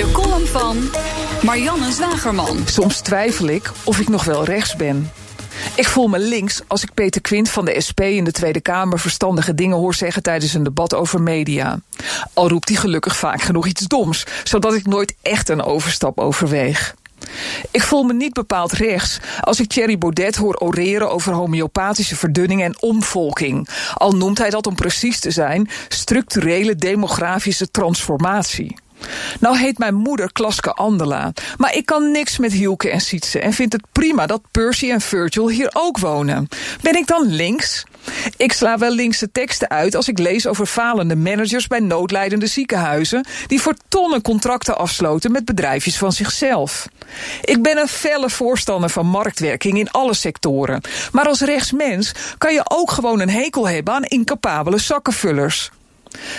De column van Marianne Zwagerman. Soms twijfel ik of ik nog wel rechts ben. Ik voel me links als ik Peter Quint van de SP in de Tweede Kamer verstandige dingen hoor zeggen tijdens een debat over media. Al roept hij gelukkig vaak genoeg iets doms, zodat ik nooit echt een overstap overweeg. Ik voel me niet bepaald rechts als ik Thierry Baudet hoor oreren over homeopathische verdunning en omvolking. Al noemt hij dat om precies te zijn structurele demografische transformatie. Nou heet mijn moeder Klaske Andela, maar ik kan niks met Hielke en Sietse en vind het prima dat Percy en Virgil hier ook wonen. Ben ik dan links? Ik sla wel linkse teksten uit als ik lees over falende managers bij noodlijdende ziekenhuizen die voor tonnen contracten afsloten met bedrijfjes van zichzelf. Ik ben een felle voorstander van marktwerking in alle sectoren, maar als rechtsmens kan je ook gewoon een hekel hebben aan incapabele zakkenvullers.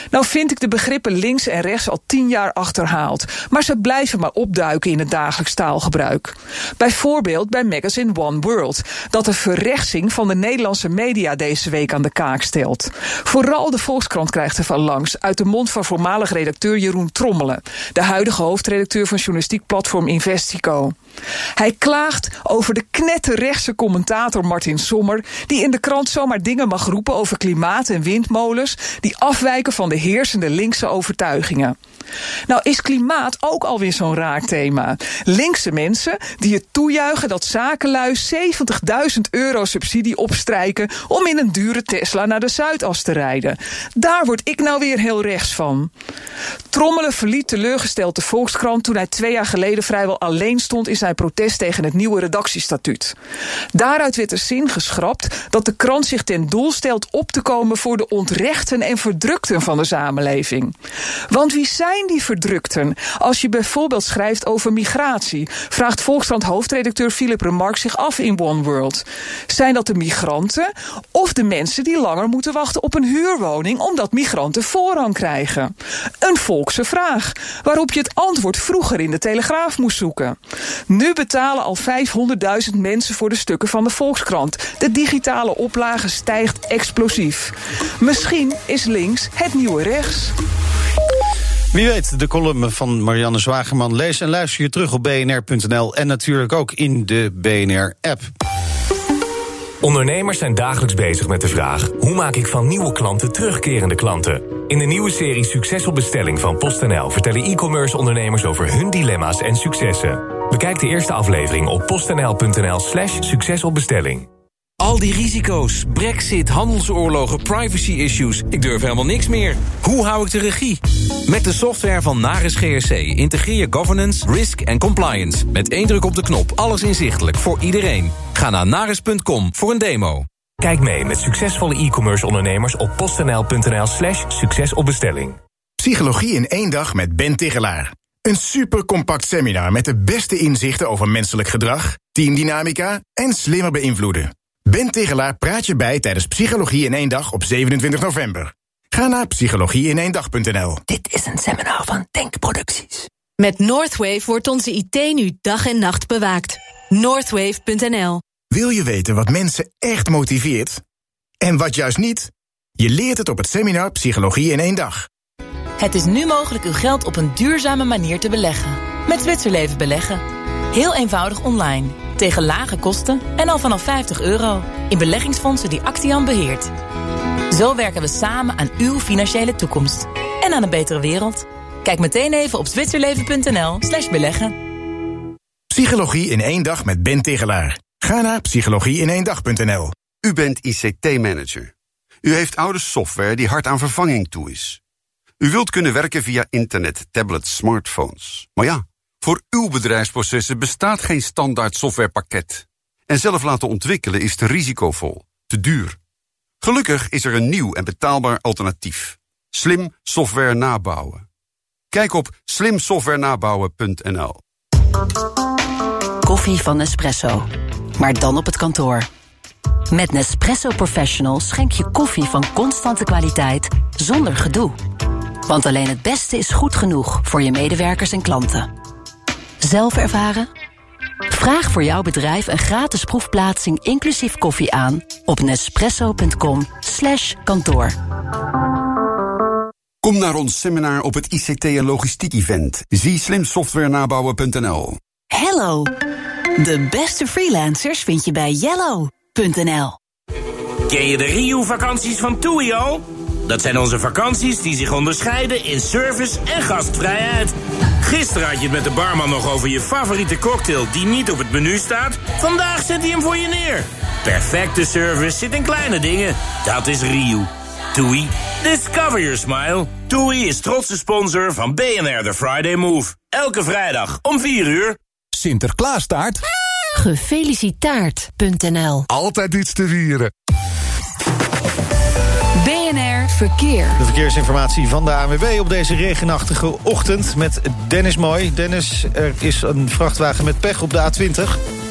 Nou vind ik de begrippen links en rechts al tien jaar achterhaald, maar ze blijven maar opduiken in het dagelijks taalgebruik. Bijvoorbeeld bij magazine One World, dat de verrechtsing van de Nederlandse media deze week aan de kaak stelt. Vooral de Volkskrant krijgt er van langs, uit de mond van voormalig redacteur Jeroen Trommelen, de huidige hoofdredacteur van journalistiek platform Investico. Hij klaagt over de knetterrechtse commentator Martin Sommer, die in de krant zomaar dingen mag roepen over klimaat en windmolens, die afwijken van de heersende linkse overtuigingen. Nou is klimaat ook alweer zo'n raar thema. Linkse mensen die het toejuichen dat zakenlui 70.000 euro subsidie opstrijken om in een dure Tesla naar de Zuidas te rijden. Daar word ik nou weer heel rechts van. Trommelen verliet teleurgesteld de Volkskrant toen hij twee jaar geleden vrijwel alleen stond in zijn protest tegen het nieuwe redactiestatuut. Daaruit werd de zin geschrapt dat de krant zich ten doel stelt op te komen voor de ontrechten en verdrukten van de samenleving. Want wie zijn die verdrukten? Als je bijvoorbeeld schrijft over migratie, vraagt Volkskrant hoofdredacteur Philip Remark zich af in One World. Zijn dat de migranten of de mensen die langer moeten wachten op een huurwoning omdat migranten voorrang krijgen? Een volkse vraag, waarop je het antwoord vroeger in de Telegraaf moest zoeken. Nu betalen al 500.000 mensen voor de stukken van de Volkskrant. De digitale oplage stijgt explosief. Misschien is links het nieuwe rechts. Wie weet, de column van Marianne Zwageman. Lees en luister je terug op bnr.nl en natuurlijk ook in de BNR-app. Ondernemers zijn dagelijks bezig met de vraag: hoe maak ik van nieuwe klanten terugkerende klanten? In de nieuwe serie Succes op bestelling van PostNL vertellen e-commerce ondernemers over hun dilemma's en successen. Bekijk de eerste aflevering op postnl.nl/slash succes op bestelling. Al die risico's, brexit, handelsoorlogen, privacy-issues. Ik durf helemaal niks meer. Hoe hou ik de regie? Met de software van Naris GRC integreer je governance, risk en compliance. Met één druk op de knop, alles inzichtelijk voor iedereen. Ga naar naris.com voor een demo. Kijk mee met succesvolle e-commerce ondernemers op postnl.nl slash succesopbestelling. Psychologie in één dag met Ben Tigelaar. Een super compact seminar met de beste inzichten over menselijk gedrag, teamdynamica en slimmer beïnvloeden. Ben Tegelaar praat je bij tijdens Psychologie in één dag op 27 november. Ga naar psychologieineendag.nl. Dit is een seminar van Denkproducties. Met Northwave wordt onze IT nu dag en nacht bewaakt. Northwave.nl Wil je weten wat mensen echt motiveert? En wat juist niet? Je leert het op het seminar Psychologie in één dag. Het is nu mogelijk uw geld op een duurzame manier te beleggen. Met Zwitserleven beleggen. Heel eenvoudig online. Tegen lage kosten en al vanaf 50 euro. In beleggingsfondsen die Actian beheert. Zo werken we samen aan uw financiële toekomst. En aan een betere wereld. Kijk meteen even op zwitserleven.nl slash beleggen. Psychologie in één dag met Ben Tegelaar. Ga naar psychologieineendag.nl. U bent ICT-manager. U heeft oude software die hard aan vervanging toe is. U wilt kunnen werken via internet, tablets, smartphones. Maar ja... Voor uw bedrijfsprocessen bestaat geen standaard softwarepakket. En zelf laten ontwikkelen is te risicovol, te duur. Gelukkig is er een nieuw en betaalbaar alternatief. Slim software nabouwen. Kijk op slimsoftwarenabouwen.nl Koffie van Nespresso. maar dan op het kantoor. Met Nespresso Professional schenk je koffie van constante kwaliteit zonder gedoe. Want alleen het beste is goed genoeg voor je medewerkers en klanten. Zelf ervaren? Vraag voor jouw bedrijf een gratis proefplaatsing inclusief koffie aan op nespresso.com kantoor. Kom naar ons seminar op het ICT en logistiek event. Zie slimsoftwarenabouwen.nl. Hello. De beste freelancers vind je bij yellow.nl. Ken je de Rio-vakanties van TUI al? Dat zijn onze vakanties die zich onderscheiden in service en gastvrijheid. Gisteren had je het met de barman nog over je favoriete cocktail die niet op het menu staat. Vandaag zet hij hem voor je neer. Perfecte service zit in kleine dingen. Dat is Rio. TUI, discover your smile. TUI is trotse sponsor van BNR The Friday Move. Elke vrijdag om 4 uur. Sinterklaastaart? Gefelicitaard.nl Altijd iets te vieren. Verkeer. De verkeersinformatie van de ANWB op deze regenachtige ochtend met Dennis Mooi. Dennis, er is een vrachtwagen met pech op de A20.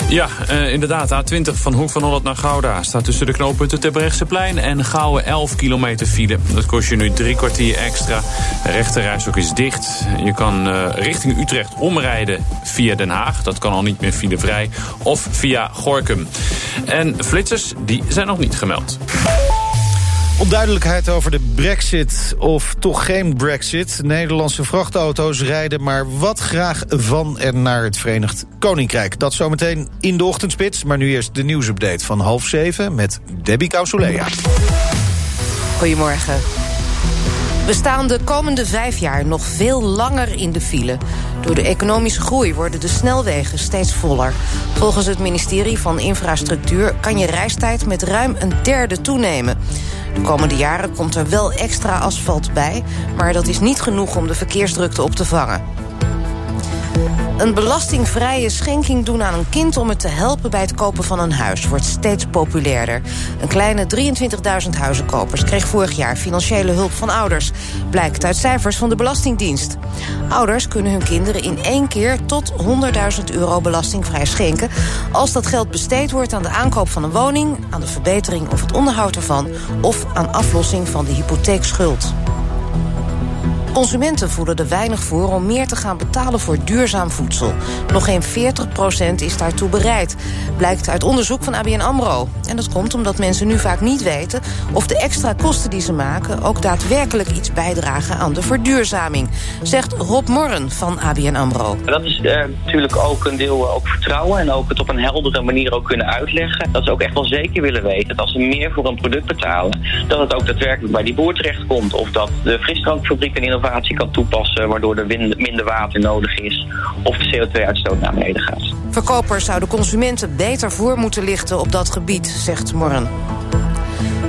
Ja, uh, inderdaad. A20 van Hoek van Holland naar Gouda staat tussen de knooppunten Terbrechtseplein en Gouwen 11 kilometer file. Dat kost je nu drie kwartier extra. De rechterrijstok is dicht. Je kan uh, richting Utrecht omrijden via Den Haag. Dat kan al niet meer filevrij. Of via Gorkum. En flitsers, die zijn nog niet gemeld. Onduidelijkheid over de brexit of toch geen brexit. Nederlandse vrachtauto's rijden maar wat graag van en naar het Verenigd Koninkrijk. Dat zometeen in de ochtendspits. Maar nu eerst de nieuwsupdate van half zeven met Debbie Causolea. Goedemorgen. We staan de komende vijf jaar nog veel langer in de file. Door de economische groei worden de snelwegen steeds voller. Volgens het ministerie van Infrastructuur kan je reistijd met ruim een derde toenemen. De komende jaren komt er wel extra asfalt bij... maar dat is niet genoeg om de verkeersdrukte op te vangen. Een belastingvrije schenking doen aan een kind om het te helpen bij het kopen van een huis wordt steeds populairder. Een kleine 23.000 huizenkopers kreeg vorig jaar financiële hulp van ouders, blijkt uit cijfers van de Belastingdienst. Ouders kunnen hun kinderen in één keer tot 100.000 euro belastingvrij schenken als dat geld besteed wordt aan de aankoop van een woning, aan de verbetering of het onderhoud ervan of aan aflossing van de hypotheekschuld. Consumenten voelen er weinig voor om meer te gaan betalen voor duurzaam voedsel. Nog geen 40% is daartoe bereid, blijkt uit onderzoek van ABN AMRO. En dat komt omdat mensen nu vaak niet weten... of de extra kosten die ze maken ook daadwerkelijk iets bijdragen aan de verduurzaming. Zegt Rob Morren van ABN AMRO. Dat is uh, natuurlijk ook een deel uh, ook vertrouwen en ook het op een heldere manier ook kunnen uitleggen. Dat ze ook echt wel zeker willen weten dat als ze meer voor een product betalen... dat het ook daadwerkelijk bij die boer terechtkomt. Of dat de frisdrankfabriek een innovatie kan toepassen... waardoor er minder water nodig is of de CO2-uitstoot naar beneden gaat. Verkopers zouden consumenten beter voor moeten lichten op dat gebied, zegt Morren.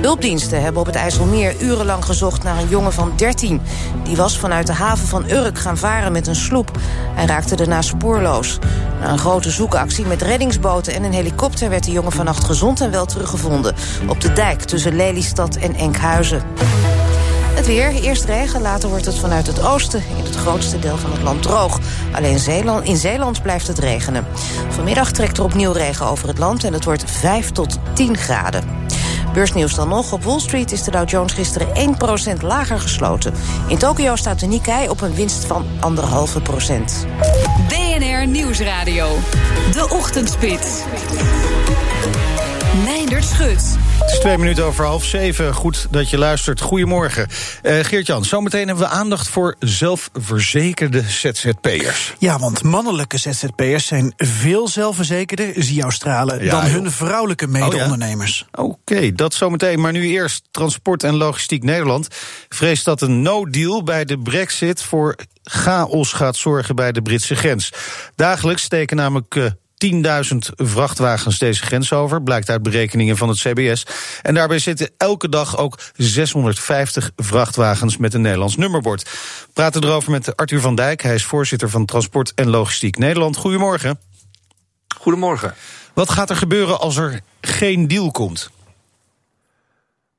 Hulpdiensten hebben op het IJsselmeer urenlang gezocht naar een jongen van 13. Die was vanuit de haven van Urk gaan varen met een sloep. Hij raakte daarna spoorloos. Na een grote zoekactie met reddingsboten en een helikopter... werd de jongen vannacht gezond en wel teruggevonden. Op de dijk tussen Lelystad en Enkhuizen. Het weer, eerst regen, later wordt het vanuit het oosten... in het grootste deel van het land droog. Alleen Zeeland, in Zeeland blijft het regenen. Vanmiddag trekt er opnieuw regen over het land... en het wordt 5 tot 10 graden. Beursnieuws dan nog. Op Wall Street is de Dow Jones gisteren 1% lager gesloten. In Tokio staat de Nikkei op een winst van 1,5 procent. BNR Nieuwsradio. De Ochtendspits. Meindert Schut. Het is twee minuten over half zeven. Goed dat je luistert. Goedemorgen. Uh, Geert-Jan, zometeen hebben we aandacht voor zelfverzekerde ZZP'ers. Ja, want mannelijke ZZP'ers zijn veel zelfverzekerder, zie Australen, dan hun vrouwelijke mede-ondernemers. Oh, ja? Oké, dat zometeen. Maar nu eerst Transport en Logistiek Nederland. Vreest dat een no-deal bij de brexit voor chaos gaat zorgen bij de Britse grens. Dagelijks steken namelijk uh, 10.000 vrachtwagens deze grens over, blijkt uit berekeningen van het CBS. En daarbij zitten elke dag ook 650 vrachtwagens met een Nederlands nummerbord. We praten erover met Arthur van Dijk. Hij is voorzitter van Transport en Logistiek Nederland. Goedemorgen. Goedemorgen. Wat gaat er gebeuren als er geen deal komt?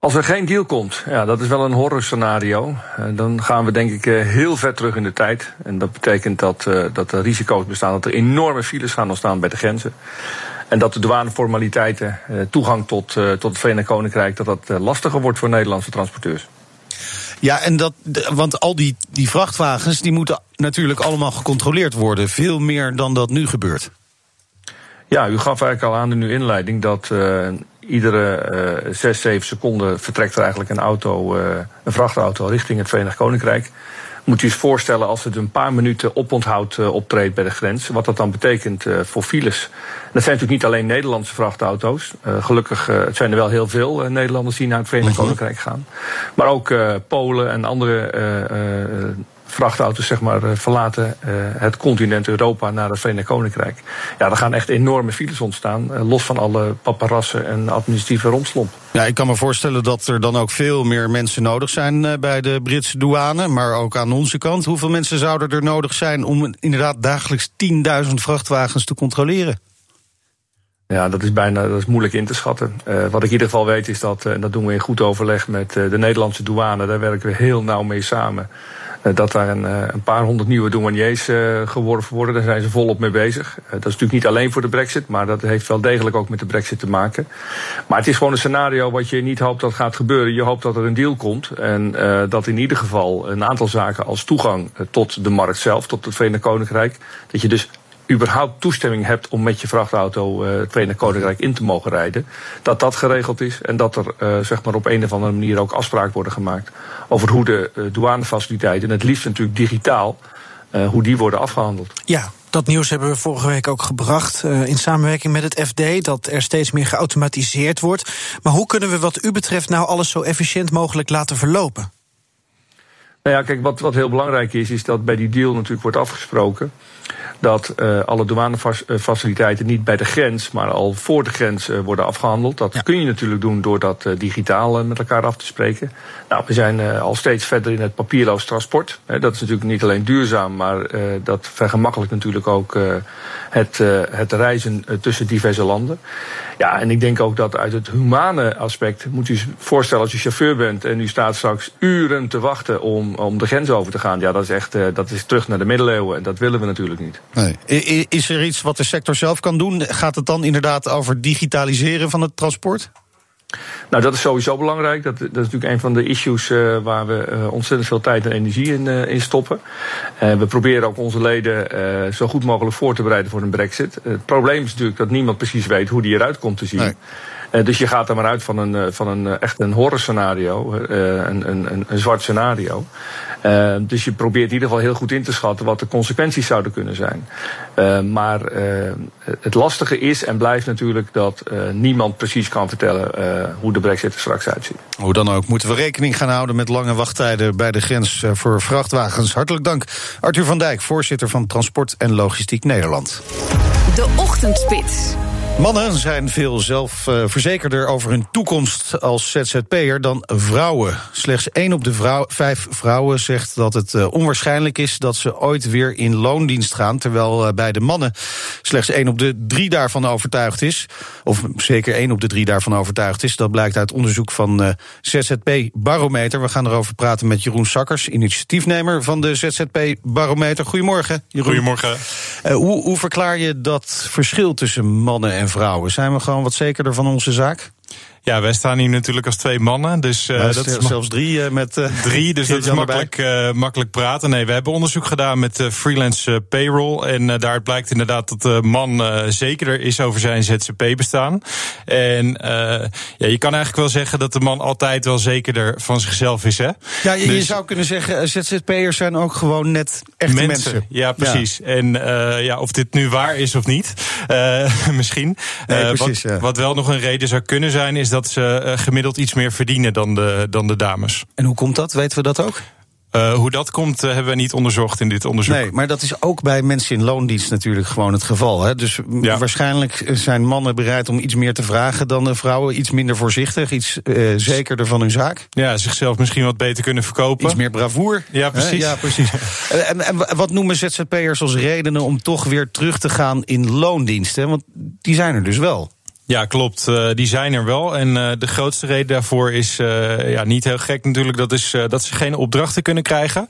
Als er geen deal komt, ja, dat is wel een horrorscenario. Uh, dan gaan we denk ik uh, heel ver terug in de tijd. En dat betekent dat, uh, dat er risico's bestaan dat er enorme files gaan ontstaan bij de grenzen. En dat de douaneformaliteiten, toegang tot, tot het Verenigd Koninkrijk, dat dat lastiger wordt voor Nederlandse transporteurs. Ja, en dat, want al die, die vrachtwagens die moeten natuurlijk allemaal gecontroleerd worden. Veel meer dan dat nu gebeurt. Ja, u gaf eigenlijk al aan in uw inleiding dat uh, iedere uh, 6, 7 seconden vertrekt er eigenlijk een auto, uh, een vrachtauto richting het Verenigd Koninkrijk. Moet u eens voorstellen als het een paar minuten oponthoud uh, optreedt bij de grens, wat dat dan betekent voor files. Dat zijn natuurlijk niet alleen Nederlandse vrachtauto's. Uh, gelukkig zijn er wel heel veel Nederlanders die naar het Verenigd Koninkrijk gaan. Maar ook Polen en andere vrachtauto's zeg maar, eh, verlaten uh, het continent Europa naar het Verenigd Koninkrijk. Ja, er gaan echt enorme files ontstaan, uh, los van alle paparassen en administratieve romslomp. Ja, ik kan me voorstellen dat er dan ook veel meer mensen nodig zijn bij de Britse douane, maar ook aan onze kant. Hoeveel mensen zouden er nodig zijn om inderdaad dagelijks 10.000 vrachtwagens te controleren? Ja, dat is bijna dat is moeilijk in te schatten. Uh, wat ik in ieder geval weet is dat, en dat doen we in goed overleg met de Nederlandse douane, daar werken we heel nauw mee samen. Eh, dat daar een, eh, een, paar honderd nieuwe douaniers uh, geworven worden. Daar zijn ze volop mee bezig. dat is natuurlijk niet alleen voor de brexit, maar dat heeft wel degelijk ook met de brexit te maken. Maar het is gewoon een scenario wat je niet hoopt dat gaat gebeuren. Je hoopt dat er een deal komt en dat in ieder geval een aantal zaken als toegang tot de markt zelf, tot het Verenigd Koninkrijk, dat je dus überhaupt toestemming hebt om met je vrachtauto uh, het Verenigd Koninkrijk in te mogen rijden, dat dat geregeld is en dat er uh, zeg maar op een of andere manier ook afspraken worden gemaakt over hoe de uh, douanefaciliteiten, en het liefst natuurlijk digitaal, hoe die worden afgehandeld. Ja, dat nieuws hebben we vorige week ook gebracht in samenwerking met het FD, dat er steeds meer geautomatiseerd wordt. Maar hoe kunnen we wat u betreft nou alles zo efficiënt mogelijk laten verlopen? Nou ja, kijk, wat, wat heel belangrijk is, is dat bij die deal natuurlijk wordt afgesproken dat uh, alle douanefaciliteiten niet bij de grens, maar al voor de grens uh, worden afgehandeld. Dat ja. kun je natuurlijk doen door dat uh, digitaal met elkaar af te spreken. Nou, we zijn al steeds verder in het papierloos transport. dat is natuurlijk niet alleen duurzaam, maar dat vergemakkelijkt natuurlijk ook het, het reizen tussen diverse landen. Ja, en ik denk ook dat uit het humane aspect moet u voorstellen als je chauffeur bent en u staat straks uren te wachten om, om de grens over te gaan. Ja, dat is echt dat is terug naar de middeleeuwen en dat willen we natuurlijk niet. Nee. Is er iets wat de sector zelf kan doen? Gaat het dan inderdaad over digitaliseren van het transport? Nou, dat is sowieso belangrijk. Dat, dat is natuurlijk een van de issues uh, waar we uh, ontzettend veel tijd en energie in, uh, in stoppen. we proberen ook onze leden zo goed mogelijk voor te bereiden voor een brexit. het probleem is natuurlijk dat niemand precies weet hoe die eruit komt te zien. Nee. Uh, dus je gaat er maar uit van een, uh, van een uh, echt een horror scenario, een, een, een, zwart scenario. dus je probeert in ieder geval heel goed in te schatten wat de consequenties zouden kunnen zijn. maar het lastige is en blijft natuurlijk dat niemand precies kan vertellen hoe de brexit er straks uitziet. Hoe dan ook moeten we rekening gaan houden met lange wachttijden bij de grens voor vrachtwagens. Hartelijk dank Arthur van Dijk, voorzitter van Transport en Logistiek Nederland. De Ochtendspits. Mannen zijn veel zelfverzekerder over hun toekomst als ZZP'er dan vrouwen. Slechts één op de vrouw, vijf vrouwen zegt dat het uh, onwaarschijnlijk is dat ze ooit weer in loondienst gaan. Terwijl uh, bij de mannen slechts één op de drie daarvan overtuigd is. Of zeker één op de drie daarvan overtuigd is. Dat blijkt uit onderzoek van uh, ZZP Barometer. We gaan erover praten met Jeroen Sakkers, initiatiefnemer van de ZZP Barometer. Goedemorgen, Jeroen. Goedemorgen. hoe, hoe verklaar je dat verschil tussen mannen en vrouwen? Zijn we gewoon wat zekerder van onze zaak? Ja, wij staan hier natuurlijk als twee mannen. Dus, uh, dat is zelfs drie uh, met. Uh, drie, dus dat is makkelijk, makkelijk praten. Nee, we hebben onderzoek gedaan met freelance payroll. En daaruit blijkt inderdaad dat de man zekerder is over zijn ZZP-bestaan. En ja, je kan eigenlijk wel zeggen dat de man altijd wel zekerder van zichzelf is. Hè? Ja, je, dus, je zou kunnen zeggen, ZZP'ers zijn ook gewoon net echte mensen. mensen. Ja, precies. Ja. En ja, of dit nu waar is of niet, misschien. Nee, precies wat, ja. wat wel nog een reden zou kunnen zijn, is dat ze uh, gemiddeld iets meer verdienen dan de, dan de dames. En hoe komt dat? Weten we dat ook? Uh, hoe dat komt, uh, hebben we niet onderzocht in dit onderzoek. Nee, maar dat is ook bij mensen in loondienst natuurlijk gewoon het geval. Hè? Dus ja. waarschijnlijk zijn mannen bereid om iets meer te vragen dan de vrouwen. Iets minder voorzichtig, iets uh, zekerder van hun zaak. Ja, zichzelf misschien wat beter kunnen verkopen. Iets meer bravoer. Ja, precies. Ja, precies. en, en, wat noemen ZZP'ers als redenen om toch weer terug te gaan in loondiensten? Want die zijn er dus wel. Ja, klopt. Uh, die zijn er wel. En uh, de grootste reden daarvoor is uh, ja, niet heel gek natuurlijk. Dat is dat ze geen opdrachten kunnen krijgen.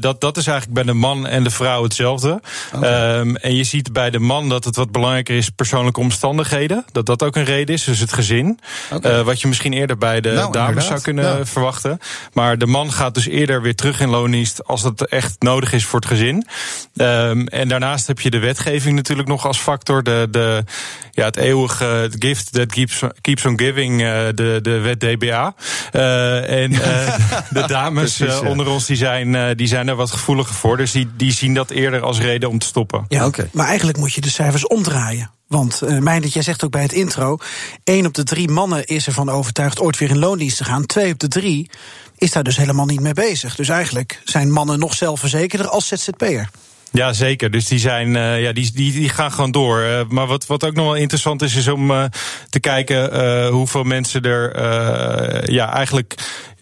dat, dat is eigenlijk bij de man en de vrouw hetzelfde. Okay. Um, en je ziet bij de man dat het wat belangrijker is persoonlijke omstandigheden. Dat dat ook een reden is, dus het gezin. Okay. wat je misschien eerder bij de nou, dames inderdaad. zou kunnen verwachten. Maar de man gaat dus eerder weer terug in loondienst als dat echt nodig is voor het gezin. Um, en daarnaast heb je de wetgeving natuurlijk nog als factor. De, de, ja, het eeuwige uh, gift that keeps, keeps on giving, uh, de, de wet DBA. Uh, en de dames Precies, onder ons die zijn, die zijn er wat gevoeliger voor. Dus die, die zien dat eerder als reden om te stoppen. Ja, oké. Okay. Maar eigenlijk moet je de cijfers omdraaien. Want uh, Meindert, jij zegt ook bij het intro... één op de drie mannen is ervan overtuigd ooit weer in loondienst te gaan. Twee op de drie is daar dus helemaal niet mee bezig. Dus eigenlijk zijn mannen nog zelfverzekerder als ZZP'er. Ja, zeker. Dus die, zijn, uh, ja, die, die, die gaan gewoon door. Uh, maar wat, wat ook nog wel interessant is, is om uh, te kijken hoeveel mensen er ja, eigenlijk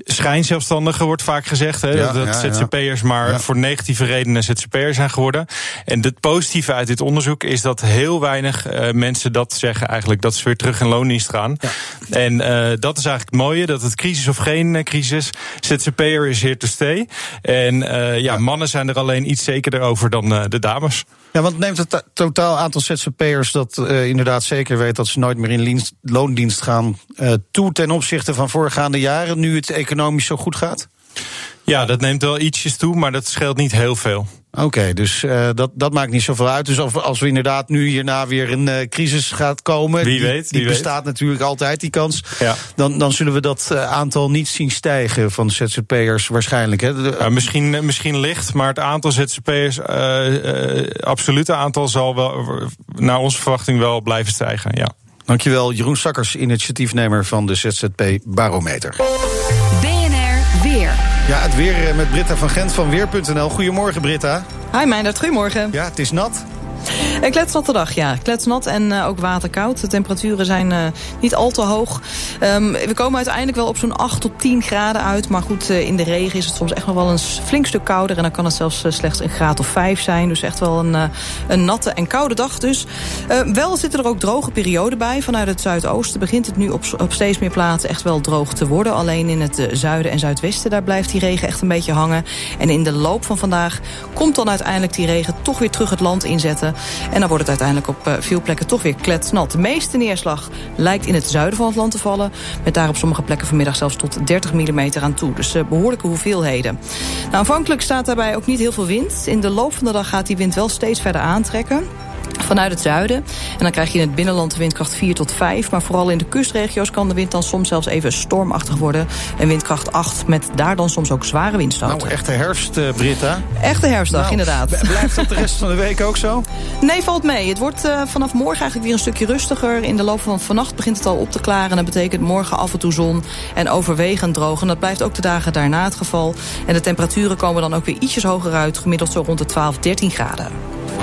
schijnzelfstandigen wordt vaak gezegd. Hè, ja, dat ja, ZZP'ers maar voor negatieve redenen ZZP'er zijn geworden. En het positieve uit dit onderzoek is dat heel weinig uh, mensen dat zeggen eigenlijk. Dat ze weer terug in loondienst gaan. En uh, dat is eigenlijk het mooie. Dat het crisis of geen uh, crisis. ZZP'er is here to stay. En ja, mannen zijn er alleen iets zekerder over dan de dames. Ja, want neemt het totaal aantal ZZP'ers dat uh, inderdaad zeker weet dat ze nooit meer in dienst, loondienst gaan uh, toe ten opzichte van voorgaande jaren, nu het economisch zo goed gaat? Ja, dat neemt wel ietsjes toe, maar dat scheelt niet heel veel. Oké, okay, dus uh, dat, dat maakt niet zoveel uit. Dus of, als we inderdaad nu hierna weer een uh, crisis gaat komen... Wie weet, die, die wie bestaat weet. natuurlijk altijd, die kans... Ja. Dan, dan zullen we dat uh, aantal niet zien stijgen van ZZP'ers waarschijnlijk. Hè? De, misschien, misschien licht, maar het aantal ZZP'ers... absolute aantal zal wel naar onze verwachting wel blijven stijgen, ja. Dankjewel, Jeroen Sakkers, initiatiefnemer van de ZZP Barometer. BNR Weer. Ja, het weer met Britta van Gent van Weer.nl. Goedemorgen, Britta. Hi, Meindert. Goedemorgen. Ja, het is nat. Een kletsnatte dag, ja. Kletsnat en uh, ook waterkoud. De temperaturen zijn uh, niet al te hoog. Um, we komen uiteindelijk wel op zo'n 8 tot 10 graden uit. Maar goed, uh, in de regen is het soms echt nog wel een flink stuk kouder. En dan kan het zelfs slechts een graad of 5 zijn. Dus echt wel een, een natte en koude dag dus. wel zitten er ook droge perioden bij. Vanuit het zuidoosten begint het nu op, op steeds meer plaatsen echt wel droog te worden. Alleen in het zuiden en zuidwesten, daar blijft die regen echt een beetje hangen. En in de loop van vandaag komt dan uiteindelijk die regen toch weer terug het land inzetten. En dan wordt het uiteindelijk op uh, veel plekken toch weer kletsnat. De meeste neerslag lijkt in het zuiden van het land te vallen. Met daar op sommige plekken vanmiddag zelfs tot 30 mm aan toe. Dus uh, behoorlijke hoeveelheden. Nou, aanvankelijk staat daarbij ook niet heel veel wind. In de loop van de dag gaat die wind wel steeds verder aantrekken vanuit het zuiden. En dan krijg je in het binnenland windkracht 4 tot 5. Maar vooral in de kustregio's kan de wind dan soms zelfs even stormachtig worden. En windkracht 8 met daar dan soms ook zware windstoten. Nou, echte herfst, uh, Britta. Echte herfstdag, nou, inderdaad. Blijft dat de rest van de week ook zo? Nee, valt mee. Het wordt uh, vanaf morgen eigenlijk weer een stukje rustiger. In de loop van vannacht begint het al op te klaren. En dat betekent morgen af en toe zon en overwegend droog. En dat blijft ook de dagen daarna het geval. En de temperaturen komen dan ook weer ietsjes hoger uit. Gemiddeld zo rond de 12, 13 graden.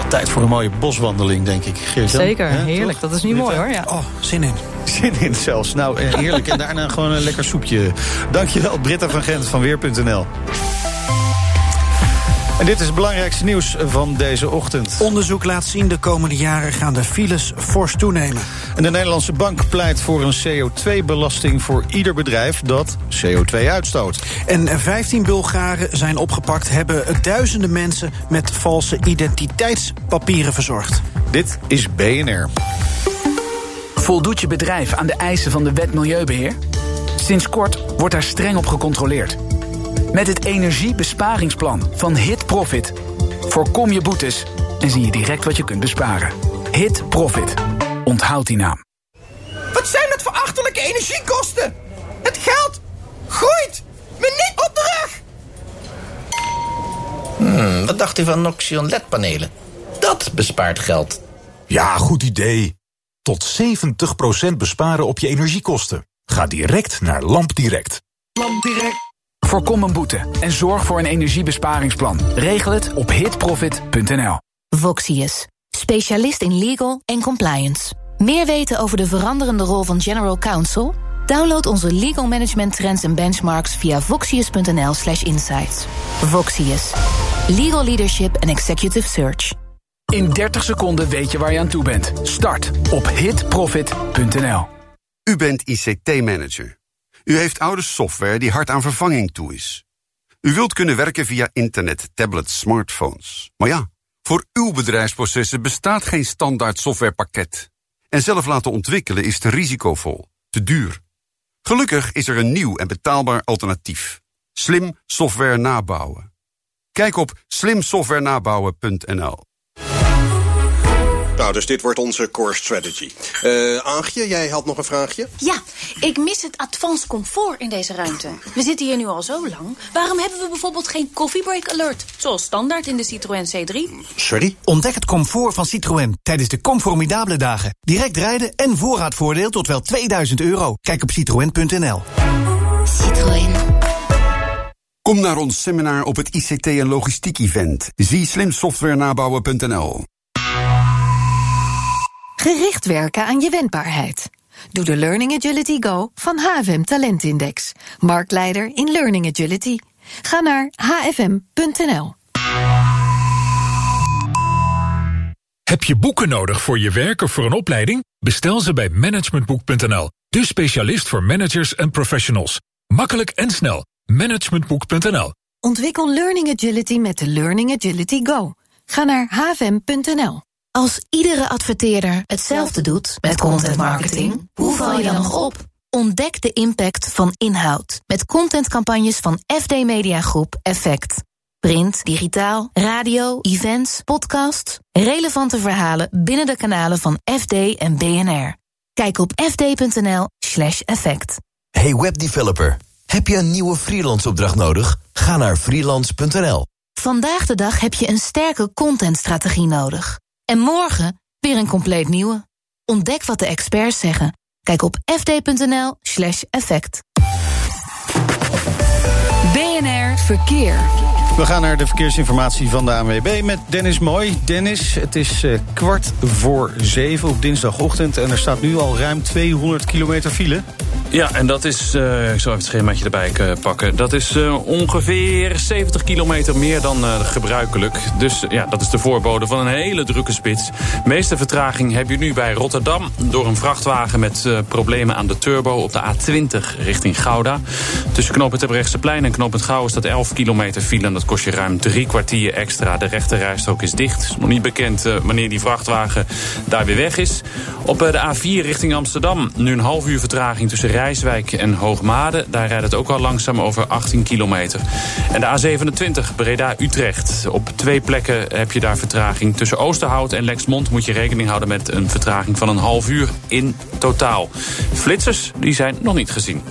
Tijd voor een mooie boswandeling, denk ik. Geert Zeker, heerlijk. Toch? Dat is nu mooi hoor. Ja. Oh, zin in. Zin in zelfs. Nou, heerlijk. en daarna gewoon een lekker soepje. Dankjewel, Britta van Gent van Weer.nl. En dit is het belangrijkste nieuws van deze ochtend. Onderzoek laat zien de komende jaren gaan de files fors toenemen. En de Nederlandse Bank pleit voor een CO2-belasting voor ieder bedrijf dat CO2 uitstoot. En 15 Bulgaren zijn opgepakt, hebben duizenden mensen met valse identiteitspapieren verzorgd. Dit is BNR. Voldoet je bedrijf aan de eisen van de wet Milieubeheer? Sinds kort wordt daar streng op gecontroleerd. Met het energiebesparingsplan van Hit Profit voorkom je boetes en zie je direct wat je kunt besparen. Hit Profit. Onthoud die naam. Wat zijn dat voor achterlijke energiekosten? Het geld groeit me niet op de rug. Hmm, wat dacht u van Noxion LED-panelen? Dat bespaart geld. Ja, goed idee. Tot 70% besparen op je energiekosten. Ga direct naar LampDirect. LampDirect. Voorkom een boete en zorg voor een energiebesparingsplan. Regel het op hitprofit.nl. Voxius, specialist in legal en compliance. Meer weten over de veranderende rol van General Counsel? Download onze legal management trends en benchmarks via voxius.nl/slash insights. Voxius, legal leadership and executive search. In 30 seconden weet je waar je aan toe bent. Start op hitprofit.nl. U bent ICT-manager. U heeft oude software die hard aan vervanging toe is. U wilt kunnen werken via internet, tablets, smartphones. Maar ja, voor uw bedrijfsprocessen bestaat geen standaard softwarepakket. En zelf laten ontwikkelen is te risicovol, te duur. Gelukkig is er een nieuw en betaalbaar alternatief. Slim software nabouwen. Kijk op slimsoftwarenabouwen.nl. Nou, dus dit wordt onze core strategy. Uh, Aagje, jij had nog een vraagje? Ja, ik mis het advanced comfort in deze ruimte. We zitten hier nu al zo lang. Waarom hebben we bijvoorbeeld geen coffee break alert? Zoals standaard in de Citroën C3. Sorry? Ontdek het comfort van Citroën tijdens de Comformidabele dagen. Direct rijden en voorraadvoordeel tot wel 2000 euro. Kijk op citroën.nl. Citroën. Kom naar ons seminar op het ICT en logistiek event. Zie slimsoftwarenabouwen.nl. Gericht werken aan je wendbaarheid. Doe de Learning Agility Go van HFM Talent Index. Marktleider in Learning Agility. Ga naar hfm.nl. Heb je boeken nodig voor je werk of voor een opleiding? Bestel ze bij managementboek.nl. De specialist voor managers en professionals. Makkelijk en snel. Managementboek.nl. Ontwikkel Learning Agility met de Learning Agility Go. Ga naar hfm.nl. Als iedere adverteerder hetzelfde doet met content marketing, hoe val je dan nog op? Ontdek de impact van inhoud met contentcampagnes van FD Media Groep Effect. Print, digitaal, radio, events, podcast. Relevante verhalen binnen de kanalen van FD en BNR. Kijk op fd.nl slash effect. Hey webdeveloper, heb je een nieuwe freelance opdracht nodig? Ga naar freelance.nl. Vandaag de dag heb je een sterke contentstrategie nodig. En morgen weer een compleet nieuwe. Ontdek wat de experts zeggen. Kijk op fd.nl slash effect. BNR Verkeer. We gaan naar de verkeersinformatie van de ANWB met Dennis Mooi. Dennis, het is uh, kwart voor zeven op dinsdagochtend... en er staat nu al ruim 200 kilometer file. Ja, en dat is, uh, ik zal even het schemaatje erbij uh, pakken... dat is ongeveer 70 kilometer meer dan gebruikelijk. Dus ja, dat is de voorbode van een hele drukke spits. meeste vertraging heb je nu bij Rotterdam... door een vrachtwagen met problemen aan de turbo op de A20 richting Gouda. Tussen knooppunt plein en knooppunt Gouda staat 11 kilometer file... dat kost je ruim drie kwartier extra. De rechterrijstrook is dicht. Het is nog niet bekend uh, wanneer die vrachtwagen daar weer weg is. Op uh, de A4 richting Amsterdam. Nu een half uur vertraging tussen Rijswijk en Hoogmade. Daar rijdt het ook al langzaam over 18 kilometer. En de A27 Breda-Utrecht. Op twee plekken heb je daar vertraging. Tussen Oosterhout en Lexmond moet je rekening houden met een vertraging van een half uur in totaal. Flitsers die zijn nog niet gezien.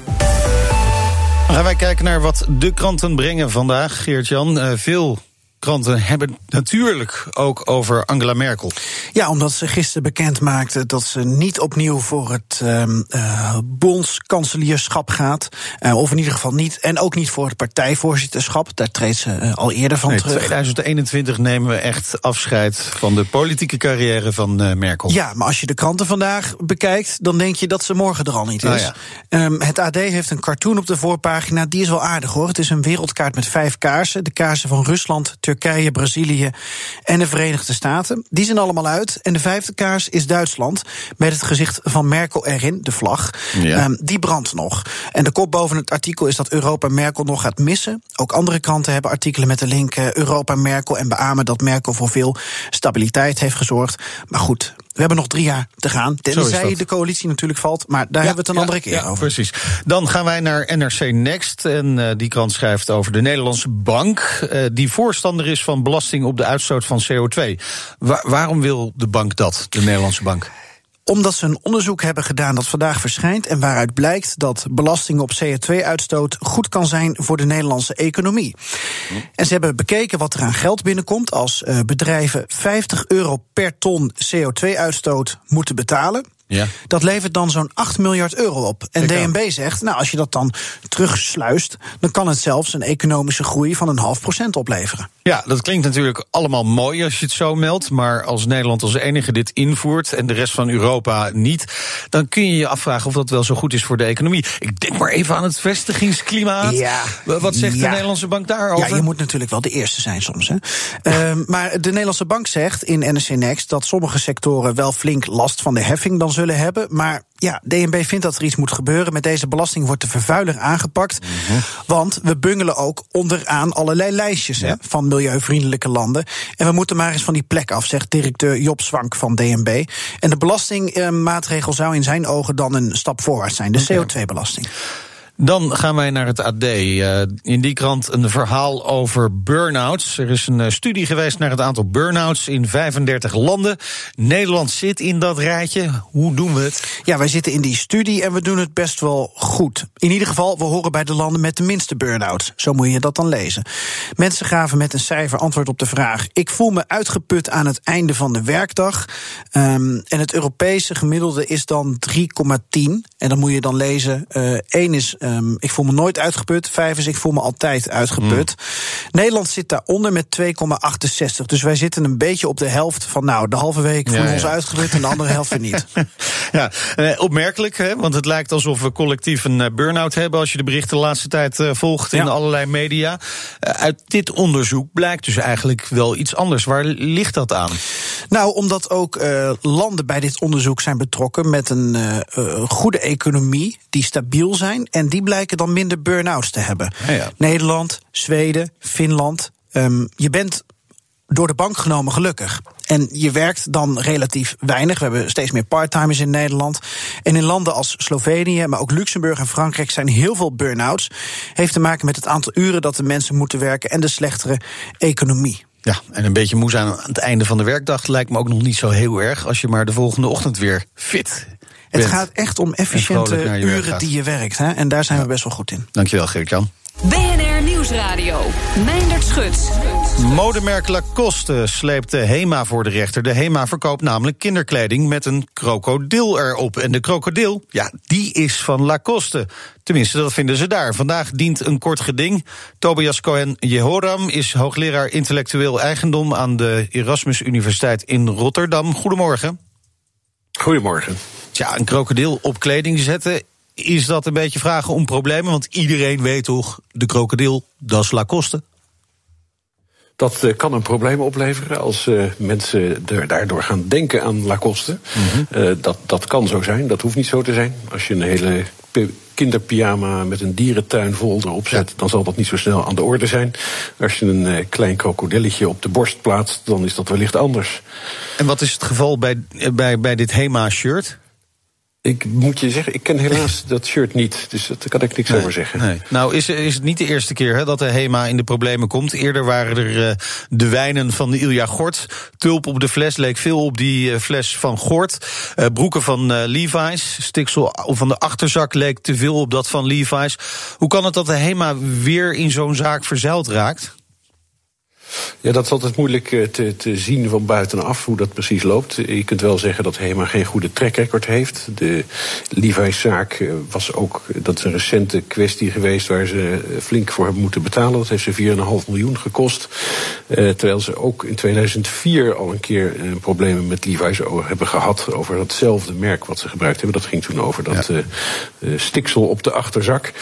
Gaan wij kijken naar wat de kranten brengen vandaag, Geert-Jan. Uh, veel kranten hebben natuurlijk ook over Angela Merkel. Ja, omdat ze gisteren bekend maakte dat ze niet opnieuw voor het uh, bondskanselierschap gaat. Uh, of in ieder geval niet. En ook niet voor het partijvoorzitterschap. Daar treedt ze uh, al eerder van nee, terug. 2021 nemen we echt afscheid van de politieke carrière van Merkel. Ja, maar als je de kranten vandaag bekijkt, dan denk je dat ze morgen er al niet is. Ah, ja. um, het AD heeft een cartoon op de voorpagina. Die is wel aardig hoor. Het is een wereldkaart met vijf kaarsen. De kaarsen van Rusland, Turkije, Brazilië en de Verenigde Staten. Die zijn allemaal uit. En de vijfde kaars is Duitsland. Met het gezicht van Merkel erin, de vlag. Ja. Um, die brandt nog. En de kop boven het artikel is dat Europa Merkel nog gaat missen. Ook andere kranten hebben artikelen met de link uh, Europa Merkel. En beamen dat Merkel voor veel stabiliteit heeft gezorgd. Maar goed, we hebben nog drie jaar te gaan. Tenzij de coalitie natuurlijk valt. Maar daar ja, hebben we het een andere keer ja, over. Precies. Dan gaan wij naar NRC Next. En uh, die krant schrijft over de Nederlandse bank. Uh, die voorstander is van belasting op de uitstoot van CO2. Wa waarom wil de bank dat, de Nederlandse bank? Omdat ze een onderzoek hebben gedaan dat vandaag verschijnt. En waaruit blijkt dat belasting op CO2-uitstoot goed kan zijn voor de Nederlandse economie. En ze hebben bekeken wat er aan geld binnenkomt als uh, bedrijven 50 euro per ton CO2-uitstoot moeten betalen. Ja. Dat levert dan zo'n 8 miljard euro op. En. DNB zegt, nou, als je dat dan terugsluist, dan kan het zelfs een economische groei van een half procent opleveren. Ja, dat klinkt natuurlijk allemaal mooi als je het zo meldt. Maar als Nederland als enige dit invoert en de rest van Europa niet, dan kun je je afvragen of dat wel zo goed is voor de economie. Ik denk maar even aan het vestigingsklimaat. Ja. Wat zegt de. Nederlandse bank daarover? Ja, je moet natuurlijk wel de eerste zijn soms. Hè. Ehm, maar de Nederlandse bank zegt in NRC Next dat sommige sectoren wel flink last van de heffing dan zullen hebben. Maar ja, DNB vindt dat er iets moet gebeuren. Met deze belasting wordt de vervuiler aangepakt. Want we bungelen ook onderaan allerlei lijstjes hè, van milieuvriendelijke landen. En we moeten maar eens van die plek af, zegt directeur Job Zwank van DNB. En de belastingmaatregel zou in zijn ogen dan een stap voorwaarts zijn, de CO2-belasting. Dan gaan wij naar het AD. Eh, in die krant een verhaal over burn-outs. Er is een eh, studie geweest naar het aantal burn-outs in 35 landen. Nederland zit in dat rijtje. Hoe doen we het? Ja, wij zitten in die studie en we doen het best wel goed. In ieder geval, we horen bij de landen met de minste burn-outs. Zo moet je dat dan lezen. Mensen gaven met een cijfer antwoord op de vraag: Ik voel me uitgeput aan het einde van de werkdag. Ehm, en het Europese gemiddelde is dan 3,10. En dan moet je dan lezen: eh 1 is ehm, ik voel me nooit uitgeput. 5 is ik voel me altijd uitgeput. Nederland zit daaronder met 2,68. Dus wij zitten een beetje op de helft van nou, de halve week voelen Ja, ons ja. uitgeput en de andere helft weer niet. Ja, eh, opmerkelijk, hè? want het lijkt alsof we collectief een eh, burn-out hebben... als je de berichten de laatste tijd eh, volgt in Ja. allerlei media. Uit dit onderzoek blijkt dus eigenlijk wel iets anders. Waar ligt dat aan? Nou, omdat ook landen bij dit onderzoek zijn betrokken met een goede economie, die stabiel zijn. En die blijken dan minder burn-outs te hebben. Ja, ja. Nederland, Zweden, Finland. Ehm, je bent door de bank genomen gelukkig. En je werkt dan relatief weinig. We hebben steeds meer parttimers in Nederland. En in landen als Slovenië, maar ook Luxemburg en Frankrijk zijn heel veel burn-outs. Heeft te maken met het aantal uren dat de mensen moeten werken en de slechtere economie. Ja, en een beetje moe zijn aan het einde van de werkdag lijkt me ook nog niet zo heel erg... als je maar de volgende ochtend weer fit Het bent. gaat echt om efficiënte uren gaat. die je werkt. Hè? En daar zijn we best wel goed in. Dankjewel, Geert-Jan. BNR Nieuwsradio. Meindert Schut. Modemerk Lacoste sleept de HEMA voor de rechter. De HEMA verkoopt namelijk kinderkleding met een krokodil erop. En de krokodil, ja, die is van Lacoste. Tenminste, dat vinden ze daar. Vandaag dient een kort geding. Tobias Cohen Jehoram is hoogleraar intellectueel eigendom... aan de Erasmus Universiteit in Rotterdam. Goedemorgen. Goedemorgen. Ja, een krokodil op kleding zetten... Is dat een beetje vragen om problemen? Want iedereen weet toch, de krokodil, dat is Lacoste. Dat eh, kan een probleem opleveren als eh, mensen er daardoor gaan denken aan Lacoste. Eh, dat, dat kan zo zijn, dat hoeft niet zo te zijn. Als je een hele kinderpyjama met een dierentuin vol erop zet, dan zal dat niet zo snel aan de orde zijn. Als je een klein krokodilletje op de borst plaatst, dan is dat wellicht anders. En wat is het geval bij, bij, bij dit HEMA-shirt? Ik moet je zeggen, ik ken helaas dat shirt niet, dus daar kan ik niks over zeggen. Nee. Nou, is, is het niet de eerste keer hè, dat de HEMA in de problemen komt. Eerder waren er eh, de wijnen van de Ilja Gort. Tulp op de fles leek veel op die eh, fles van Gort. Eh, broeken van Levi's. Stiksel van de achterzak leek te veel op dat van Levi's. Hoe kan het dat de HEMA weer in zo'n zaak verzeild raakt? Ja, dat is altijd moeilijk eh, te, te zien van buitenaf hoe dat precies loopt. Je kunt wel zeggen dat HEMA geen goede trackrecord heeft. De Levi's-zaak eh, was ook, dat is een recente kwestie geweest... waar ze eh, flink voor hebben moeten betalen. Dat heeft ze 4,5 miljoen gekost. Eh, terwijl ze ook in 2004 al een keer eh, problemen met Levi's hebben gehad... over datzelfde merk wat ze gebruikt hebben. Dat ging toen over dat eh, stiksel op de achterzak.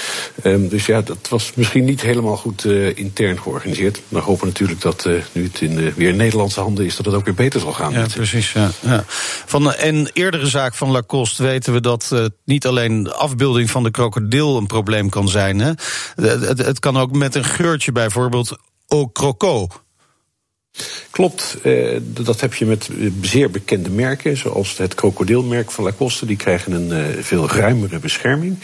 Ehm, dus ja, dat was misschien niet helemaal goed intern georganiseerd. We hopen natuurlijk dat eh, nu het in, eh, weer in Nederlandse handen is... dat het ook weer beter zal gaan. Ja, precies. Ja, ja. Van een eerdere zaak van Lacoste weten we dat eh, niet alleen de afbeelding van de krokodil een probleem kan zijn. Hè. Het, het, het kan ook met een geurtje bijvoorbeeld au croco. Klopt, eh, dat heb je met zeer bekende merken, zoals het krokodilmerk van Lacoste. Die krijgen een eh, veel ruimere bescherming.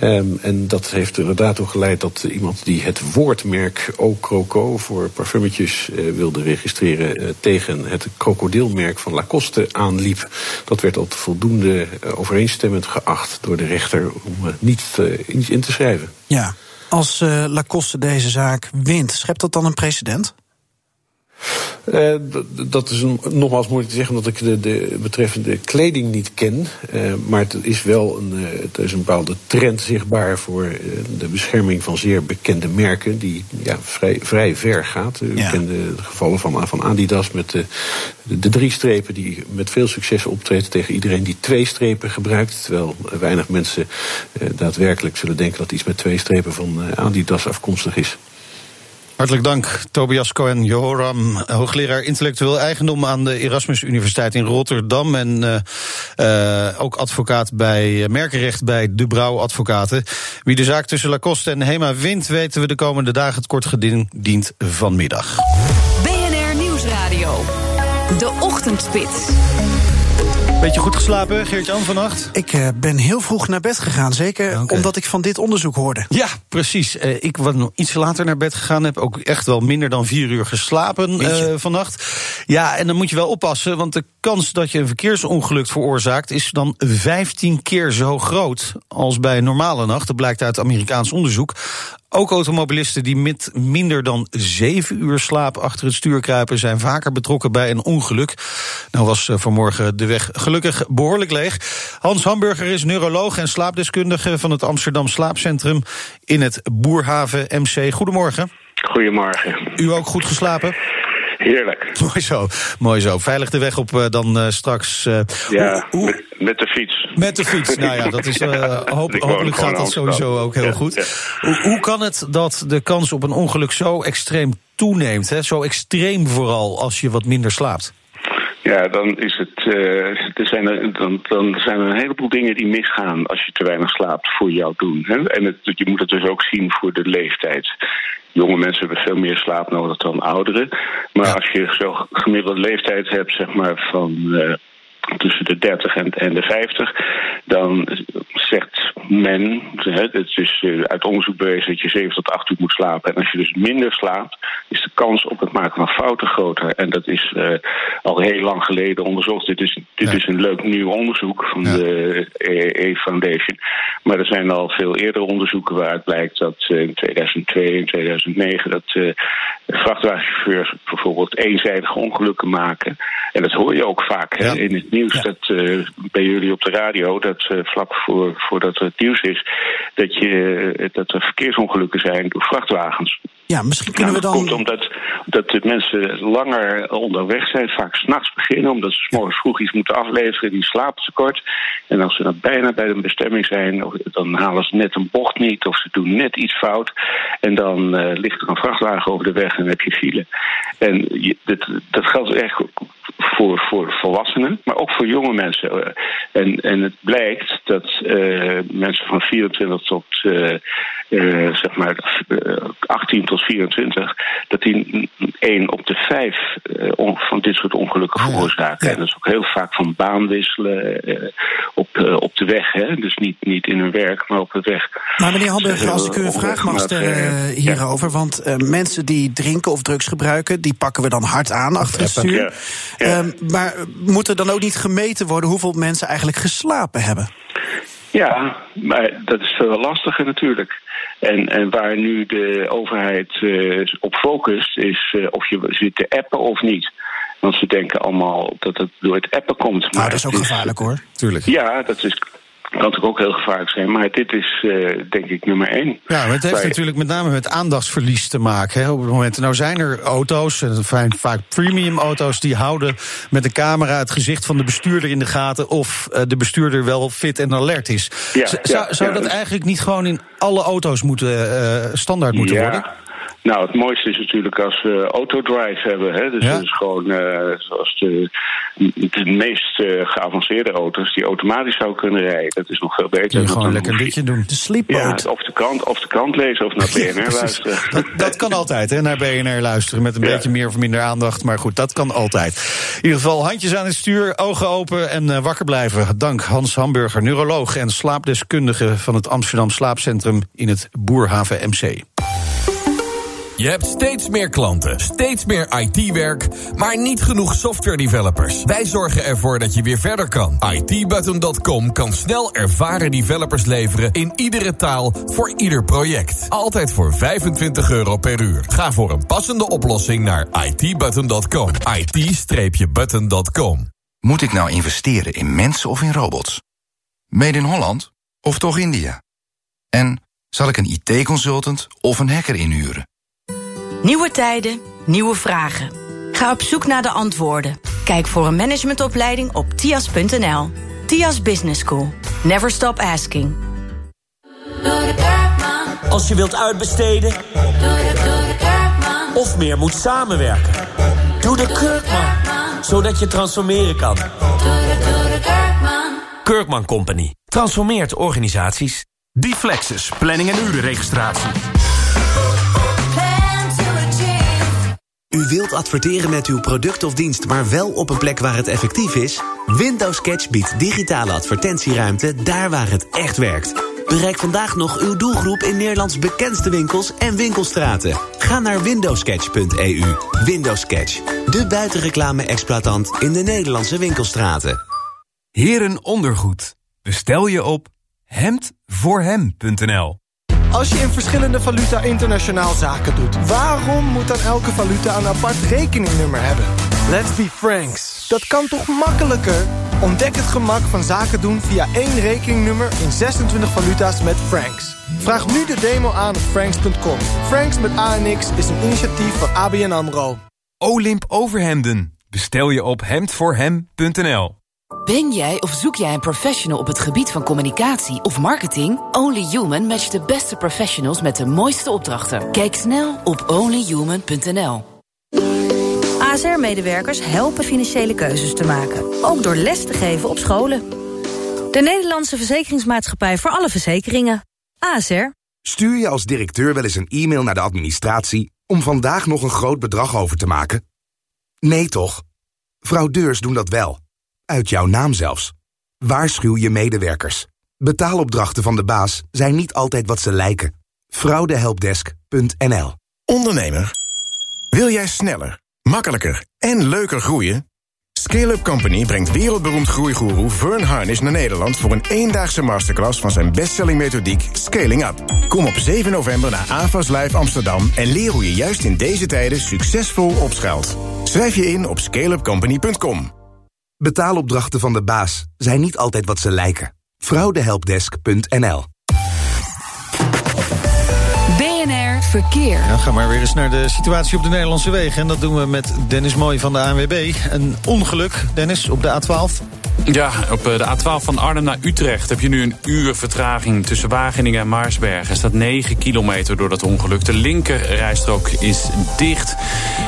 Ehm, en dat heeft er inderdaad toe geleid dat iemand die het woordmerk Eau Croco voor parfumetjes eh, wilde registreren tegen het krokodilmerk van Lacoste aanliep. Dat werd al voldoende overeenstemmend geacht door de rechter om niet in, te schrijven. Ja. Als Lacoste deze zaak wint, schept dat dan een precedent? Uh, dat is een, nogmaals moeilijk te zeggen, omdat ik de, de betreffende kleding niet ken. Uh, maar het is wel een, uh, er is een bepaalde trend zichtbaar voor de bescherming van zeer bekende merken, die ja, vrij, vrij ver gaat. U ja. kent de gevallen van, van Adidas met de, de, de, drie strepen, die met veel succes optreden tegen iedereen die twee strepen gebruikt. Terwijl weinig mensen daadwerkelijk zullen denken dat iets met twee strepen van Adidas afkomstig is. Hartelijk dank, Tobias Cohen Joram, hoogleraar intellectueel eigendom aan de Erasmus Universiteit in Rotterdam. En uh, uh, ook advocaat bij merkenrecht bij De Brouw Advocaten. Wie de zaak tussen Lacoste en Hema wint, weten we de komende dagen het kort gedient vanmiddag. BNR Nieuwsradio, de ochtendspits. Beetje goed geslapen, Geert-Jan, vannacht? Ik uh, ben heel vroeg naar bed gegaan. Zeker okay. omdat ik van dit onderzoek hoorde. Ja, precies. Uh, ik was nog iets later naar bed gegaan. Heb ook echt wel minder dan vier uur geslapen uh, vannacht. Ja, en dan moet je wel oppassen. Want de kans dat je een verkeersongeluk veroorzaakt... is dan 15 keer zo groot als bij een normale nacht. Dat blijkt uit Amerikaans onderzoek. Ook automobilisten die met minder dan zeven uur slaap achter het stuur kruipen, zijn vaker betrokken bij een ongeluk. Nou was vanmorgen de weg gelukkig behoorlijk leeg. Hans Hamburger is neuroloog en slaapdeskundige van het Amsterdam Slaapcentrum in het Boerhaven MC. Goedemorgen. Goedemorgen. U ook goed geslapen? Heerlijk. Mooi zo, mooi zo. Veilig de weg op uh, dan uh, straks. Uh, ja, hoe, hoe... Met, met, de fiets. Met de fiets, nou ja, dat is, hoop, hopelijk gaat dat sowieso ook heel goed. Ja. Hoe, hoe, kan het dat de kans op een ongeluk zo extreem toeneemt? Hè? Zo extreem vooral als je wat minder slaapt? Ja, dan, is het, uh, er zijn er, dan, dan zijn er een heleboel dingen die misgaan als je te weinig slaapt voor jou doen. Hè? En het, je moet het dus ook zien voor de leeftijd. Jonge mensen hebben veel meer slaap nodig dan ouderen. Maar ja. als je zo gemiddelde leeftijd hebt, zeg maar van uh, tussen de 30 en, en de 50, dan zegt men, het is uit onderzoek bewezen dat je 7 tot 8 uur moet slapen. En als je dus minder slaapt, is de kans op het maken van fouten groter. En dat is uh, al heel lang geleden onderzocht. Dit is, dit ja. is een leuk nieuw onderzoek van ja. de EE Foundation. Maar er zijn al veel eerder onderzoeken waaruit blijkt dat in 2002 en 2009 dat uh, vrachtwagenchauffeurs bijvoorbeeld eenzijdige ongelukken maken. En dat hoor je ook vaak ja. hè, in het nieuws. Dat bij jullie op de radio, dat vlak voor, voordat het nieuws is, dat, je, dat er verkeersongelukken zijn door vrachtwagens. Ja, misschien kunnen nou, we dan. Dat komt omdat dat de mensen langer onderweg zijn, vaak s'nachts beginnen, omdat ze s morgens vroeg iets moeten afleveren, die slapen tekort. En als ze dan bijna bij hun bestemming zijn, dan halen ze net een bocht niet of ze doen net iets fout. En dan uh, ligt er een vrachtwagen over de weg en heb je file. En je, dat, dat geldt echt voor, voor volwassenen, maar ook voor jonge mensen. En, en het blijkt dat uh, mensen van 24 tot uh, zeg maar 18 tot 24, dat die 1 op de 5 van dit soort ongelukken veroorzaken. Ja. En dat is ook heel vaak van baan wisselen op, op de weg. Hè? Dus niet, niet in hun werk, maar op de weg. Maar meneer Hamburger, als ik u een vraag mag stellen hierover. Ja. Want mensen die drinken of drugs gebruiken, die pakken we dan hard aan achter het stuur. Ja. Um, maar moet er dan ook niet gemeten worden hoeveel mensen eigenlijk geslapen hebben? Ja, maar dat is veel lastiger natuurlijk. En, en waar nu de overheid uh, op focust, is uh, of je zit te appen of niet. Want ze denken allemaal dat het door het appen komt. Maar nou, dat is ook gevaarlijk hoor. Tuurlijk. Ja, dat is kan natuurlijk ook heel gevaarlijk zijn. Maar dit is uh, denk ik nummer één. Ja, maar het heeft Bij... natuurlijk met name met aandachtsverlies te maken. Hè, op het moment. Nou zijn er auto's, en vaak premium auto's... die houden met de camera het gezicht van de bestuurder in de gaten... of uh, de bestuurder wel fit en alert is. Ja, zou ja, zou dat eigenlijk niet gewoon in alle auto's moeten, uh, standaard moeten worden? Nou, het mooiste is natuurlijk als we autodrive hebben. Hè? Dus ja. dat is gewoon uh, zoals de, de meest uh, geavanceerde auto's die automatisch zou kunnen rijden. Dat is nog veel beter. Kun je gewoon lekker een ditje doen. De sleepboat. Ja, of de krant, of de krant lezen of naar BNR ja, luisteren. Dat, dat, kan altijd, hè, naar BNR luisteren. Met een ja. beetje meer of minder aandacht. Maar goed, dat kan altijd. In ieder geval handjes aan het stuur, ogen open en uh, wakker blijven. Dank Hans Hamburger, neuroloog en slaapdeskundige van het Amsterdam Slaapcentrum in het Boerhaven MC. Je hebt steeds meer klanten, steeds meer IT-werk, maar niet genoeg software developers. Wij zorgen ervoor dat je weer verder kan. ITbutton.com kan snel ervaren developers leveren in iedere taal voor ieder project. Altijd voor 25 euro per uur. Ga voor een passende oplossing naar ITbutton.com. IT-button.com. Moet ik nou investeren in mensen of in robots? Made in Holland of toch India? En zal ik een IT-consultant of een hacker inhuren? Nieuwe tijden, nieuwe vragen. Ga op zoek naar de antwoorden. Kijk voor een managementopleiding op tias.nl. Tias Business School. Never stop asking. Als je wilt uitbesteden of meer moet samenwerken. Doe de Kurkman, zodat je transformeren kan. Kurkman Company. Transformeert organisaties. Deflexus, planning en urenregistratie. U wilt adverteren met uw product of dienst, maar wel op een plek waar het effectief is? Windows Sketch biedt digitale advertentieruimte daar waar het echt werkt. Bereik vandaag nog uw doelgroep in Nederlands bekendste winkels en winkelstraten. Ga naar windowsketch.eu. Windows Sketch, de buitenreclame-exploitant in de Nederlandse winkelstraten. Heren ondergoed. Bestel je op hemdvoorhem.nl. Als je in verschillende valuta internationaal zaken doet... waarom moet dan elke valuta een apart rekeningnummer hebben? Let's be franks. Dat kan toch makkelijker? Ontdek het gemak van zaken doen via één rekeningnummer... in 26 valuta's met Franks. Vraag nu de demo aan op franks.com. Franks met ANX is een initiatief van ABN AMRO. Olymp Overhemden. Bestel je op hemdvoorhem.nl. Ben jij of zoek jij een professional op het gebied van communicatie of marketing? Only Human matcht de beste professionals met de mooiste opdrachten. Kijk snel op onlyhuman.nl. ASR-medewerkers helpen financiële keuzes te maken. Ook door les te geven op scholen. De Nederlandse Verzekeringsmaatschappij voor alle verzekeringen. ASR. Stuur je als directeur wel eens een e-mail naar de administratie... om vandaag nog een groot bedrag over te maken? Nee toch? Fraudeurs doen dat wel. Uit jouw naam zelfs. Waarschuw je medewerkers. Betaalopdrachten van de baas zijn niet altijd wat ze lijken. Fraudehelpdesk.nl Ondernemer, wil jij sneller, makkelijker en leuker groeien? Scale-up Company brengt wereldberoemd groeigoeroe Vern Harnish naar Nederland... voor een eendaagse masterclass van zijn bestselling methodiek Scaling Up. Kom op 7 november naar AFAS Live Amsterdam... en leer hoe je juist in deze tijden succesvol opschaalt. Schrijf je in op scaleupcompany.com. Betaalopdrachten van de baas zijn niet altijd wat ze lijken. Fraudehelpdesk.nl Verkeer. Gaan we maar weer eens naar de situatie op de Nederlandse wegen. En dat doen we met Dennis Mooi van de ANWB. Een ongeluk, Dennis, op de A12. Ja, op eh, de A12 van Arnhem naar Utrecht heb je nu een uur vertraging tussen Wageningen en Maarsberg. Er staat 9 kilometer door dat ongeluk. De linker rijstrook is dicht.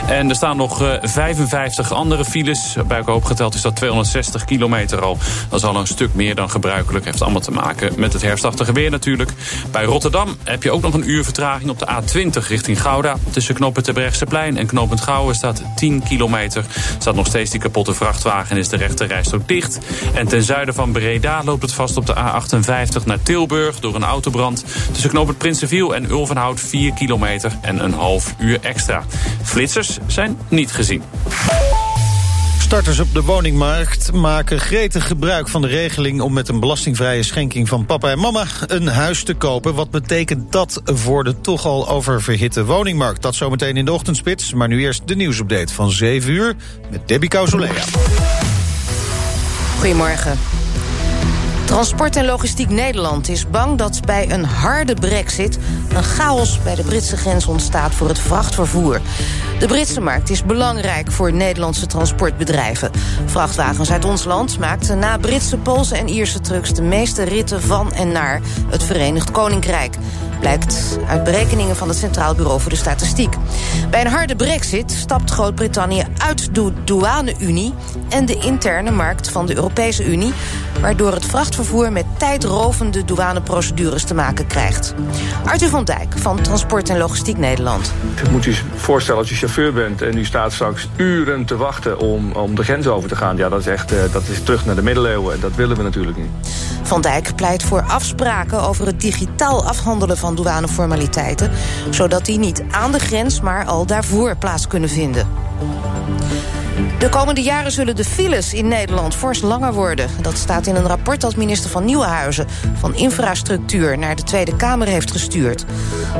En er staan nog 55 eh, andere files. Bij elkaar opgeteld is dat 260 kilometer al. Dat is al een stuk meer dan gebruikelijk. Heeft allemaal te maken met het herfstachtige weer natuurlijk. Bij Rotterdam heb je ook nog een uur vertraging op de A20 richting Gouda. Tussen knooppunt Terbrechtseplein en knooppunt Gouwen staat 10 kilometer. Er staat nog steeds die kapotte vrachtwagen en is de rechter rijstrook dicht. En ten zuiden van Breda loopt het vast op de A58 naar Tilburg door een autobrand. Tussen knooppunt Prinsenviel en Ulvenhout 4 kilometer en een half uur extra. Flitsers zijn niet gezien. Starters op de woningmarkt maken gretig gebruik van de regeling... om met een belastingvrije schenking van papa en mama een huis te kopen. Wat betekent dat voor de toch al oververhitte woningmarkt? Dat zometeen in de ochtendspits, maar nu eerst de nieuwsupdate van 7 uur... met Debbie Causolea. Goedemorgen. Transport en Logistiek Nederland is bang dat bij een harde brexit... een chaos bij de Britse grens ontstaat voor het vrachtvervoer. De Britse markt is belangrijk voor Nederlandse transportbedrijven. Vrachtwagens uit ons land maakten na Britse, Poolse en Ierse trucks... de meeste ritten van en naar het Verenigd Koninkrijk. Blijkt uit berekeningen van het Centraal Bureau voor de Statistiek. Bij een harde brexit stapt Groot-Brittannië uit de douane-Unie... en de interne markt van de Europese Unie... waardoor het vrachtvervoer met tijdrovende douaneprocedures te maken krijgt. Arthur van Dijk van Transport en Logistiek Nederland. Je moet je voorstellen als je chauffeur bent en u staat straks uren te wachten om, om de grens over te gaan. Ja, dat is echt uh, dat is terug naar de middeleeuwen en dat willen we natuurlijk niet. Van Dijk pleit voor afspraken over het digitaal afhandelen van douaneformaliteiten, zodat die niet aan de grens, maar al daarvoor plaats kunnen vinden. De komende jaren zullen de files in Nederland fors langer worden. Dat staat in een rapport dat minister van Nieuwenhuizen van Infrastructuur naar de Tweede Kamer heeft gestuurd.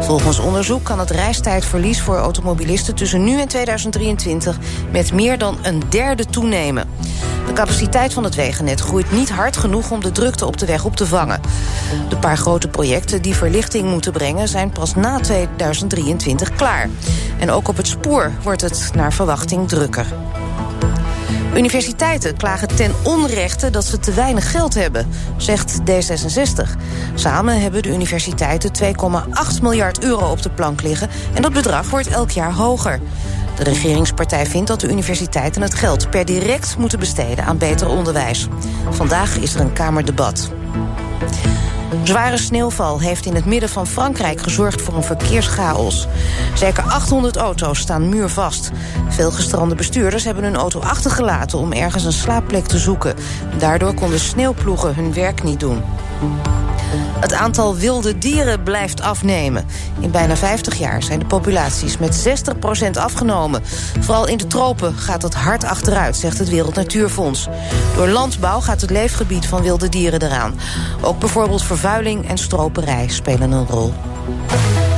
Volgens onderzoek kan het reistijdverlies voor automobilisten tussen nu en 2023 met meer dan een derde toenemen. Capaciteit van het wegennet groeit niet hard genoeg om de drukte op de weg op te vangen. De paar grote projecten die verlichting moeten brengen zijn pas na 2023 klaar. En ook op het spoor wordt het naar verwachting drukker. Universiteiten klagen ten onrechte dat ze te weinig geld hebben, zegt D66. Samen hebben de universiteiten 2,8 miljard euro op de plank liggen... en dat bedrag wordt elk jaar hoger. De regeringspartij vindt dat de universiteiten het geld per direct moeten besteden aan beter onderwijs. Vandaag is er een Kamerdebat. Zware sneeuwval heeft in het midden van Frankrijk gezorgd voor een verkeerschaos. Zeker 800 auto's staan muurvast. Veel gestrande bestuurders hebben hun auto achtergelaten om ergens een slaapplek te zoeken. Daardoor konden sneeuwploegen hun werk niet doen. Het aantal wilde dieren blijft afnemen. In bijna 50 jaar zijn de populaties met 60% afgenomen. Vooral in de tropen gaat het hard achteruit, zegt het Wereld Natuurfonds. Door landbouw gaat het leefgebied van wilde dieren eraan. Ook bijvoorbeeld vervuiling en stroperij spelen een rol.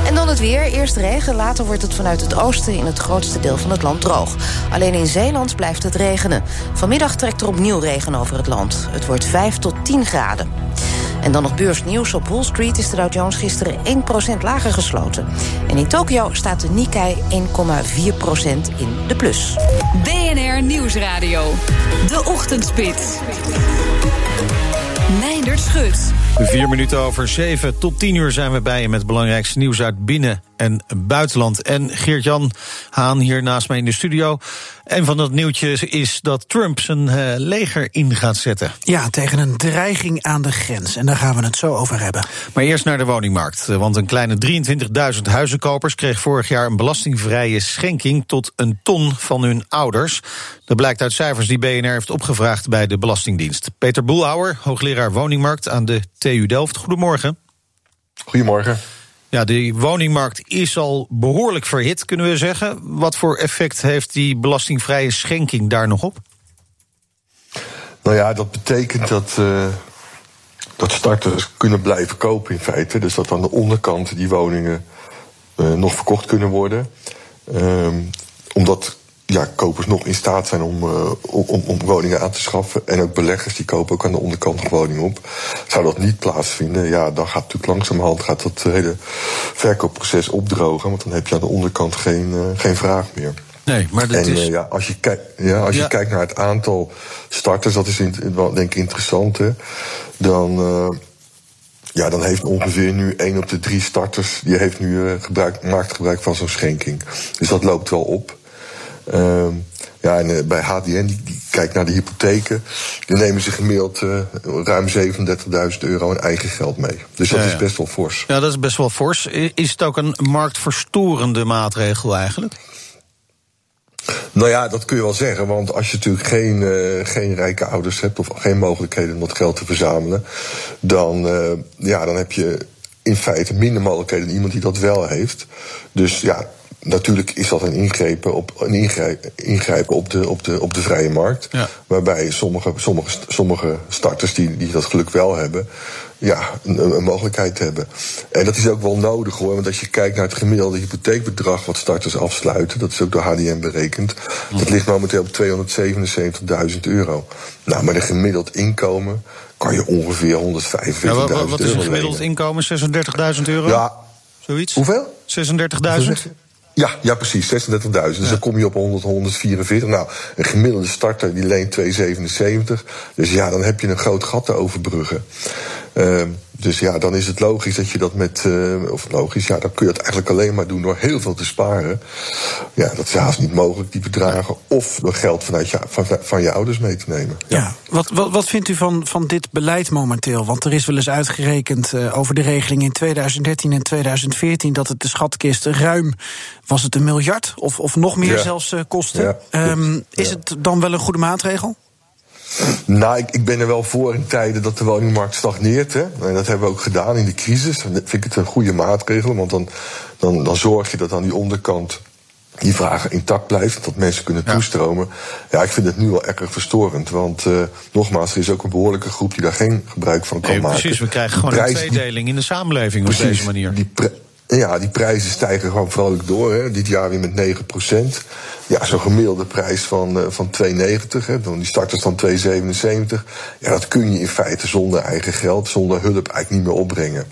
En dan het weer. Eerst regen, later wordt het vanuit het oosten in het grootste deel van het land droog. Alleen in Zeeland blijft het regenen. Vanmiddag trekt er opnieuw regen over het land. Het wordt 5 tot 10 graden. En dan nog beursnieuws. Op Wall Street is de Dow Jones gisteren 1% lager gesloten. En in Tokio staat de Nikkei 1,4% in de plus. BNR Nieuwsradio. De Ochtendspits. Meindert Schut. Vier minuten over zeven. Tot tien uur zijn we bij je met het belangrijkste nieuws uit binnen- en buitenland. En Geert-Jan Haan hier naast mij in de studio. En van dat nieuwtje is dat Trump zijn uh, leger in gaat zetten. Ja, tegen een dreiging aan de grens. En daar gaan we het zo over hebben. Maar eerst naar de woningmarkt. Want een kleine 23.000 huizenkopers kreeg vorig jaar een belastingvrije schenking tot een ton van hun ouders. Dat blijkt uit cijfers die BNR heeft opgevraagd bij de Belastingdienst. Peter Boelhouwer, hoogleraar woningmarkt aan de TU Delft. Goedemorgen. Goedemorgen. Ja, de woningmarkt is al behoorlijk verhit, kunnen we zeggen. Wat voor effect heeft die belastingvrije schenking daar nog op? Nou ja, dat betekent dat, uh, dat starters kunnen blijven kopen in feite. Dus dat aan de onderkant die woningen uh, nog verkocht kunnen worden. Um, omdat ja, kopers nog in staat zijn om, uh, om, om, woningen aan te schaffen. En ook beleggers die kopen ook aan de onderkant nog woningen op. Zou dat niet plaatsvinden, ja, dan gaat natuurlijk langzamerhand gaat dat hele verkoopproces opdrogen. Want dan heb je aan de onderkant geen, uh, geen vraag meer. Nee, maar dat en, is... Uh, ja, als je, kijkt, ja, als Ja. je kijkt naar het aantal starters, dat is in, wel, denk ik interessant, hè, dan, ja, dan heeft ongeveer nu één op de drie starters... die heeft nu, uh, gebruik, maakt gebruik van zo'n schenking. Dus dat loopt wel op. Uh, ja, en uh, bij HDN, die, die kijkt naar de hypotheken... die nemen ze gemiddeld uh, ruim 37.000 euro in eigen geld mee. Dus dat Ja, is best wel fors. Ja, dat is best wel fors. Is het ook een marktverstorende maatregel eigenlijk? Nou ja, dat kun je wel zeggen. Want als je natuurlijk geen, uh, geen rijke ouders hebt... of geen mogelijkheden om dat geld te verzamelen... dan, ja, dan heb je in feite minder mogelijkheden dan iemand die dat wel heeft. Dus ja, natuurlijk is dat een ingrepen op, een ingrijpen, ingrijpen op, de, op, de, op de vrije markt. Ja. Waarbij sommige, sommige, sommige starters die, die dat geluk wel hebben... ja, een, een mogelijkheid hebben. En dat is ook wel nodig hoor. Want als je kijkt naar het gemiddelde hypotheekbedrag... wat starters afsluiten, dat is ook door HDM berekend... dat ligt momenteel op 277.000 euro. Nou, met een gemiddeld inkomen kan je ongeveer 145.000 Ja, euro wat, wat is een gemiddeld inkomen? 36.000 euro? Ja. Zoiets? Hoeveel? 36.000? Ja, ja, precies, 36.000. Dus dan kom je op 100, 144. Nou, een gemiddelde starter die leent 277. Dus ja, dan heb je een groot gat te overbruggen. Uh, dus ja, dan is het logisch dat je dat met. Uh, of logisch, ja, dan kun je het eigenlijk alleen maar doen door heel veel te sparen. Ja, dat is haast niet mogelijk, die bedragen. Of door geld vanuit je, van, van je ouders mee te nemen. Ja, wat, wat, wat vindt u van, van dit beleid momenteel? Want er is wel eens uitgerekend uh, over de regeling in 2013 en 2014 dat het de schatkist ruim was het een miljard of, of nog meer Ja. zelfs uh, kostte. Ja, um, is het dan wel een goede maatregel? Nou, ik, ik, ben er wel voor in tijden dat de woningmarkt stagneert. Hè. En dat hebben we ook gedaan in de crisis. Dan vind ik het een goede maatregel, want dan, dan, dan zorg je dat aan die onderkant die vragen intact blijft, dat mensen kunnen toestromen. Ja, ik vind het nu wel erg verstorend. Want uh, nogmaals, er is ook een behoorlijke groep die daar geen gebruik van kan nee, maken. Precies, we krijgen gewoon een tweedeling in de samenleving precies, op deze manier. Die ja, die prijzen stijgen gewoon vrolijk door. Hè. Dit jaar weer met 9% Ja, zo'n gemiddelde prijs van, uh, van 2,90. Hè. Dan die starters van 2,77. Ja, dat kun je in feite zonder eigen geld, zonder hulp eigenlijk niet meer opbrengen.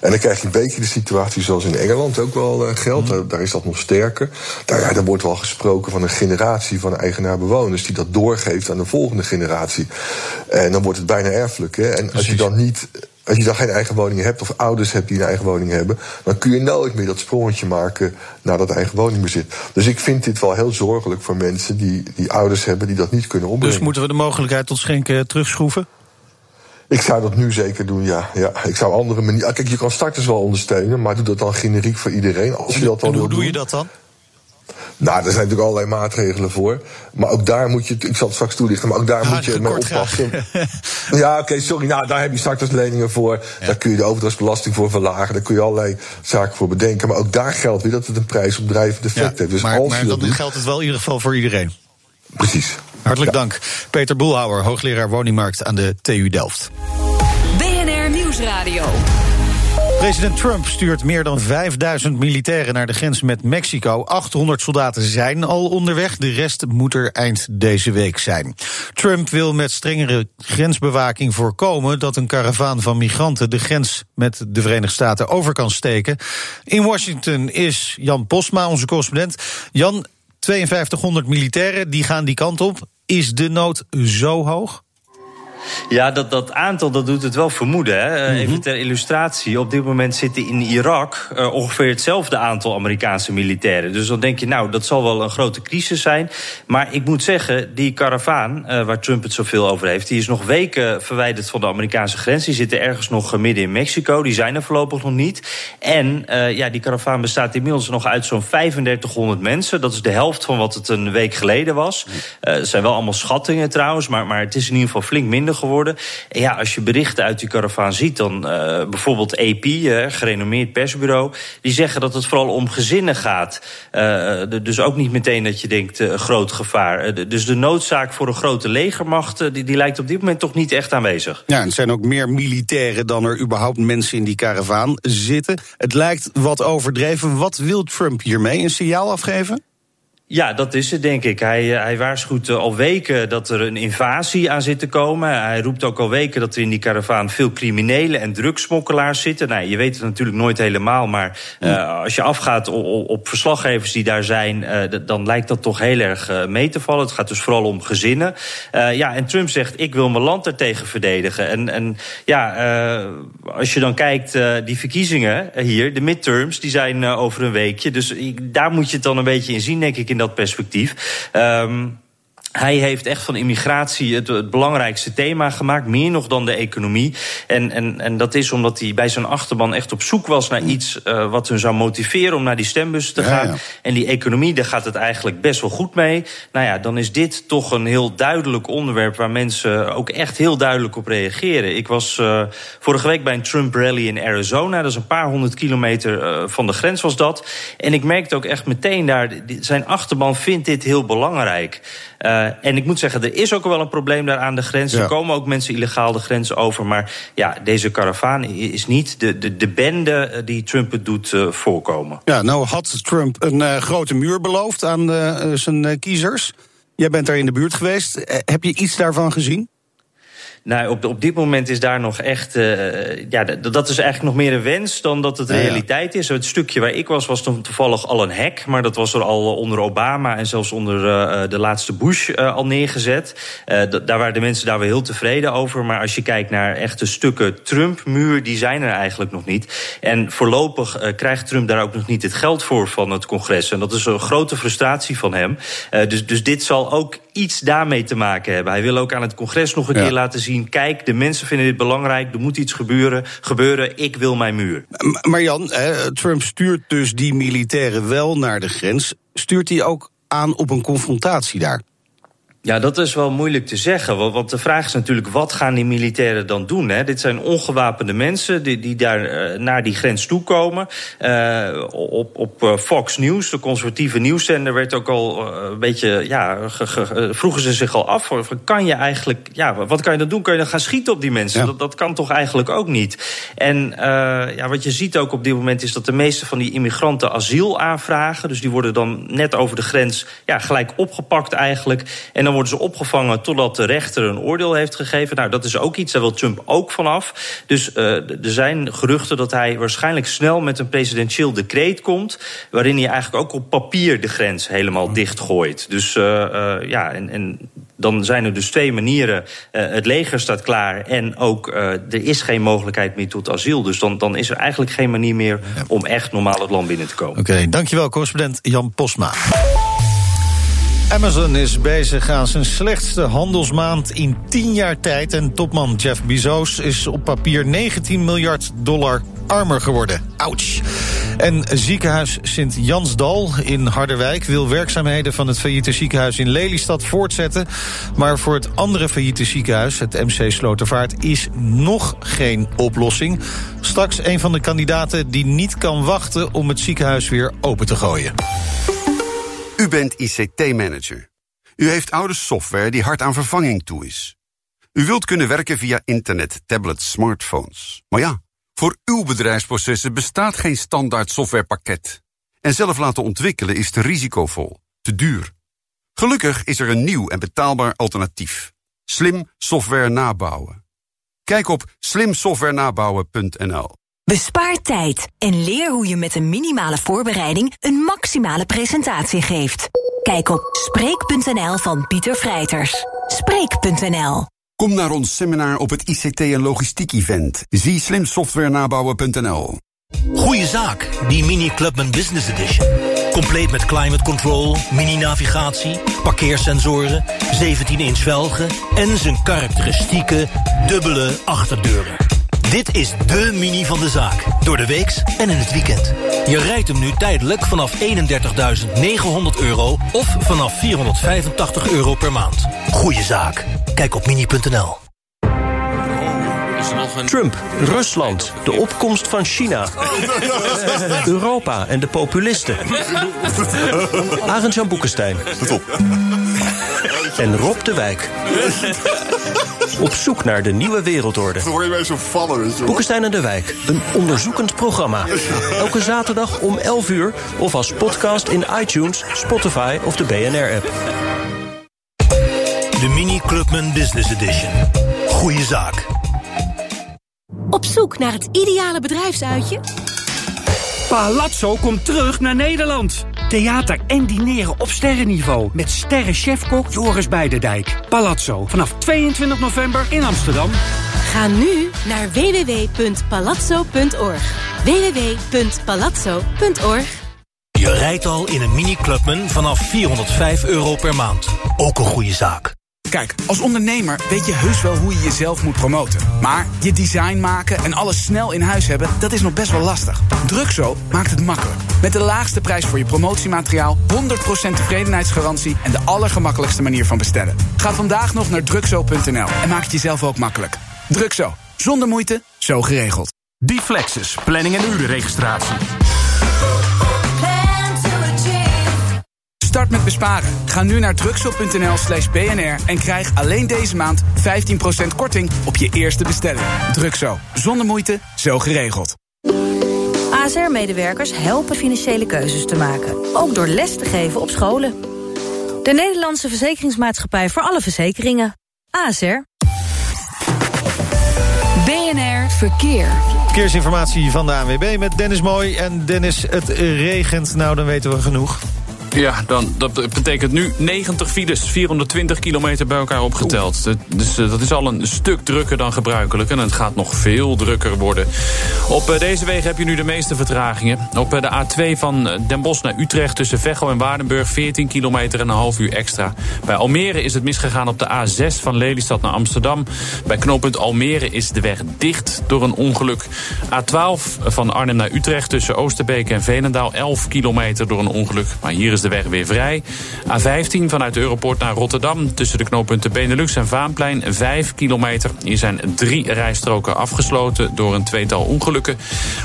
En dan krijg je een beetje de situatie zoals in Engeland ook wel uh, geldt. Daar, daar, is dat nog sterker. Daar, ja, daar wordt wel gesproken van een generatie van eigenaar-bewoners die dat doorgeeft aan de volgende generatie. En dan wordt het bijna erfelijk. Hè. En als je dan niet als je dan geen eigen woning hebt, of ouders hebt die een eigen woning hebben, dan kun je nooit meer dat sprongetje maken naar dat eigen woningbezit. Dus ik vind dit wel heel zorgelijk voor mensen die, die ouders hebben die dat niet kunnen opbrengen. Dus moeten we de mogelijkheid tot schenken terugschroeven? Ik zou dat nu zeker doen, ja. ja. Ik zou andere manieren. Kijk, je kan starters wel ondersteunen, maar doe dat dan generiek voor iedereen. Als je dat en hoe doe je dat dan? Nou, er zijn natuurlijk allerlei maatregelen voor. Maar ook daar moet je, ik zal het straks toelichten, maar ook daar moet je mee oppassen. ja, oké, okay, sorry. Nou, daar heb je startersleningen voor. Ja. Daar kun je de overdrachtsbelasting voor verlagen. Daar kun je allerlei zaken voor bedenken. Maar ook daar geldt weer dat het een prijsopdrijvend effect ja, heeft. Dus maar als maar je dan dat doet, geldt het wel in ieder geval voor iedereen. Precies. Hartelijk dank. Peter Boelhouwer, hoogleraar woningmarkt aan de TU Delft. BNR Nieuwsradio. President Trump stuurt meer dan 5000 militairen naar de grens met Mexico. 800 soldaten zijn al onderweg, de rest moet er eind deze week zijn. Trump wil met strengere grensbewaking voorkomen dat een karavaan van migranten de grens met de Verenigde Staten over kan steken. In Washington is Jan Postma, onze correspondent. Jan, 5200 militairen die gaan die kant op. Is de nood zo hoog? Ja, dat, dat aantal dat doet het wel vermoeden. Hè? Mm -hmm. Even ter illustratie. Op dit moment zitten in Irak uh, ongeveer hetzelfde aantal Amerikaanse militairen. Dus dan denk je, nou, dat zal wel een grote crisis zijn. Maar ik moet zeggen, die karavaan, uh, waar Trump het zoveel over heeft... die is nog weken verwijderd van de Amerikaanse grens. Die zitten ergens nog midden in Mexico. Die zijn er voorlopig nog niet. En uh, ja, die karavaan bestaat inmiddels nog uit zo'n 3500 mensen. Dat is de helft van wat het een week geleden was. Het zijn wel allemaal schattingen trouwens, maar, maar het is in ieder geval flink minder geworden. En ja, als je berichten uit die karavaan ziet, dan uh, bijvoorbeeld AP, uh, gerenommeerd persbureau, die zeggen dat het vooral om gezinnen gaat. Uh, dus ook niet meteen dat je denkt uh, groot gevaar. Dus de noodzaak voor een grote legermacht, die, die lijkt op dit moment toch niet echt aanwezig. Ja, er zijn ook meer militairen dan er überhaupt mensen in die karavaan zitten. Het lijkt wat overdreven. Wat wil Trump hiermee? Een signaal afgeven? Ja, dat is het, denk ik. Hij, hij waarschuwt al weken dat er een invasie aan zit te komen. Hij roept ook al weken dat er in die karavaan veel criminelen en drugsmokkelaars zitten. Nou, je weet het natuurlijk nooit helemaal, maar uh, als je afgaat op, op, verslaggevers die daar zijn, uh, dan lijkt dat toch heel erg uh, mee te vallen. Het gaat dus vooral om gezinnen. ja, en Trump zegt: ik wil mijn land daartegen verdedigen. En, en ja, als je dan kijkt, die verkiezingen hier, de midterms, die zijn over een weekje. Dus ik, daar moet je het dan een beetje in zien, denk ik, in dat perspectief. Um, hij heeft echt van immigratie het, het, belangrijkste thema gemaakt, meer nog dan de economie. En, en, en dat is omdat hij bij zijn achterban echt op zoek was naar iets uh, wat hun zou motiveren om naar die stembus te gaan. Ja, ja. En die economie, daar gaat het eigenlijk best wel goed mee. Nou ja, dan is dit toch een heel duidelijk onderwerp waar mensen ook echt heel duidelijk op reageren. Ik was uh, vorige week bij een Trump rally in Arizona. Dat is een paar honderd kilometer uh, van de grens was dat. En ik merkte ook echt meteen daar, zijn achterban vindt dit heel belangrijk. Uh, en ik moet zeggen, er is ook wel een probleem daar aan de grens. Ja. Er komen ook mensen illegaal de grens over. Maar ja, deze karavaan is niet de, de, de bende die Trump het doet uh, voorkomen. Ja, nou had Trump een grote muur beloofd aan zijn kiezers. Jij bent daar in de buurt geweest. heb je iets daarvan gezien? Nou, op, op dit moment is daar nog echt. Uh, ja, dat is eigenlijk nog meer een wens dan dat het ja, realiteit is. Het stukje waar ik was, was dan toevallig al een hek. Maar dat was er al onder Obama en zelfs onder uh, de laatste Bush uh, al neergezet. daar waren de mensen daar wel heel tevreden over. Maar als je kijkt naar echte stukken Trump-muur, die zijn er eigenlijk nog niet. En voorlopig krijgt Trump daar ook nog niet het geld voor van het congres. En dat is een grote frustratie van hem. dus, dus dit zal ook iets daarmee te maken hebben. Hij wil ook aan het congres nog een ja. keer laten zien kijk, de mensen vinden dit belangrijk, er moet iets gebeuren, gebeuren ik wil mijn muur. Maar Jan, Trump stuurt dus die militairen wel naar de grens. Stuurt hij ook aan op een confrontatie daar? Ja, dat is wel moeilijk te zeggen. Want de vraag is natuurlijk, wat gaan die militairen dan doen? Hè? Dit zijn ongewapende mensen die, die daar uh, naar die grens toekomen. Uh, op op uh, Fox News, de conservatieve nieuwszender, werd ook al een beetje... Ja, ge, ge, vroegen ze zich al af, kan je eigenlijk... Ja, wat kan je dan doen? Kan je dan gaan schieten op die mensen? Ja. Dat, dat kan toch eigenlijk ook niet? En ja, wat je ziet ook op dit moment is dat de meeste van die immigranten asiel aanvragen. Dus die worden dan net over de grens ja, gelijk opgepakt eigenlijk. En dan worden ze opgevangen totdat de rechter een oordeel heeft gegeven. Nou, dat is ook iets, daar wil Trump ook vanaf. Dus uh, er zijn geruchten dat hij waarschijnlijk snel met een presidentieel decreet komt... waarin hij eigenlijk ook op papier de grens helemaal dichtgooit. Dus uh, uh, ja, en, en dan zijn er dus twee manieren. Uh, het leger staat klaar en ook uh, er is geen mogelijkheid meer tot asiel. Dus dan, dan is er eigenlijk geen manier meer ja. om echt normaal het land binnen te komen. Oké, okay, dankjewel correspondent Jan Posma. Amazon is bezig aan zijn slechtste handelsmaand in 10 jaar tijd. En topman Jeff Bezos is op papier 19 miljard dollar armer geworden. Ouch. En ziekenhuis Sint-Jansdal in Harderwijk... wil werkzaamheden van het failliete ziekenhuis in Lelystad voortzetten. Maar voor het andere failliete ziekenhuis, het MC Slotervaart... is nog geen oplossing. Straks een van de kandidaten die niet kan wachten... om het ziekenhuis weer open te gooien. U bent ICT-manager. U heeft oude software die hard aan vervanging toe is. U wilt kunnen werken via internet, tablets, smartphones. Maar ja, voor uw bedrijfsprocessen bestaat geen standaard softwarepakket. En zelf laten ontwikkelen is te risicovol, te duur. Gelukkig is er een nieuw en betaalbaar alternatief. Slim software nabouwen. Kijk op slimsoftwarenabouwen.nl. Bespaar tijd en leer hoe je met een minimale voorbereiding een maximale presentatie geeft. Kijk op Spreek.nl van Pieter Vrijters. Spreek.nl Kom naar ons seminar op het ICT en logistiek event. Zie slimsoftwarenabouwen.nl Goeie zaak, die Mini Clubman Business Edition. Compleet met climate control, mini-navigatie, parkeersensoren, 17-inch velgen en zijn karakteristieke dubbele achterdeuren. Dit is de mini van de zaak. Door de weeks en in het weekend. Je rijdt hem nu tijdelijk vanaf 31.900 euro of vanaf 485 euro per maand. Goeie zaak. Kijk op mini.nl. Trump, Rusland, de opkomst van China. Europa en de populisten. Arend-Jan Boekenstein. En Rob de Wijk. Op zoek naar de nieuwe wereldorde. Hoor je mij zo vallen, Boekenstein en de Wijk, een onderzoekend programma. Elke zaterdag om 11 uur of als podcast in iTunes, Spotify of de BNR-app. De Mini Clubman Business Edition. Goeie zaak. Op zoek naar het ideale bedrijfsuitje? Palazzo komt terug naar Nederland. Theater en dineren op sterrenniveau. Met sterrenchefkok Joris Beiderdijk. Palazzo, vanaf 22 november in Amsterdam. Ga nu naar www.palazzo.org. www.palazzo.org Je rijdt al in een Mini Clubman vanaf 405 euro per maand. Ook een goede zaak. Kijk, als ondernemer weet je heus wel hoe je jezelf moet promoten. Maar je design maken en alles snel in huis hebben, dat is nog best wel lastig. Drukzo maakt het makkelijk. Met de laagste prijs voor je promotiemateriaal, 100% tevredenheidsgarantie en de allergemakkelijkste manier van bestellen. Ga vandaag nog naar drukzo.nl en maak het jezelf ook makkelijk. Drukzo, zonder moeite, zo geregeld. Deflexus, planning en urenregistratie. Start met besparen. Ga nu naar drugshop.nl slash bnr en krijg alleen deze maand 15% korting op je eerste bestelling. Drugso. Zonder moeite, zo geregeld. ASR-medewerkers helpen financiële keuzes te maken. Ook door les te geven op scholen. De Nederlandse Verzekeringsmaatschappij voor alle verzekeringen. ASR. BNR Verkeer. Verkeersinformatie van de ANWB met Dennis Mooi. En Dennis, het regent. Nou, dan weten we genoeg. Ja, dan, dat betekent nu 90 files, 420 kilometer bij elkaar opgeteld. Oeh. Dus uh, dat is al een stuk drukker dan gebruikelijk. En het gaat nog veel drukker worden. Op uh, deze wegen heb je nu de meeste vertragingen. Op uh, de A2 van Den Bosch naar Utrecht tussen Veghel en Waardenburg... 14 kilometer en een half uur extra. Bij Almere is het misgegaan op de A6 van Lelystad naar Amsterdam. Bij knooppunt Almere is de weg dicht door een ongeluk. A12 van Arnhem naar Utrecht tussen Oosterbeek en Veenendaal... 11 kilometer door een ongeluk. Maar hier is de weg weer vrij. A15 vanuit Europort naar Rotterdam. Tussen de knooppunten Benelux en Vaanplein 5 kilometer. Hier zijn drie rijstroken afgesloten door een tweetal ongelukken.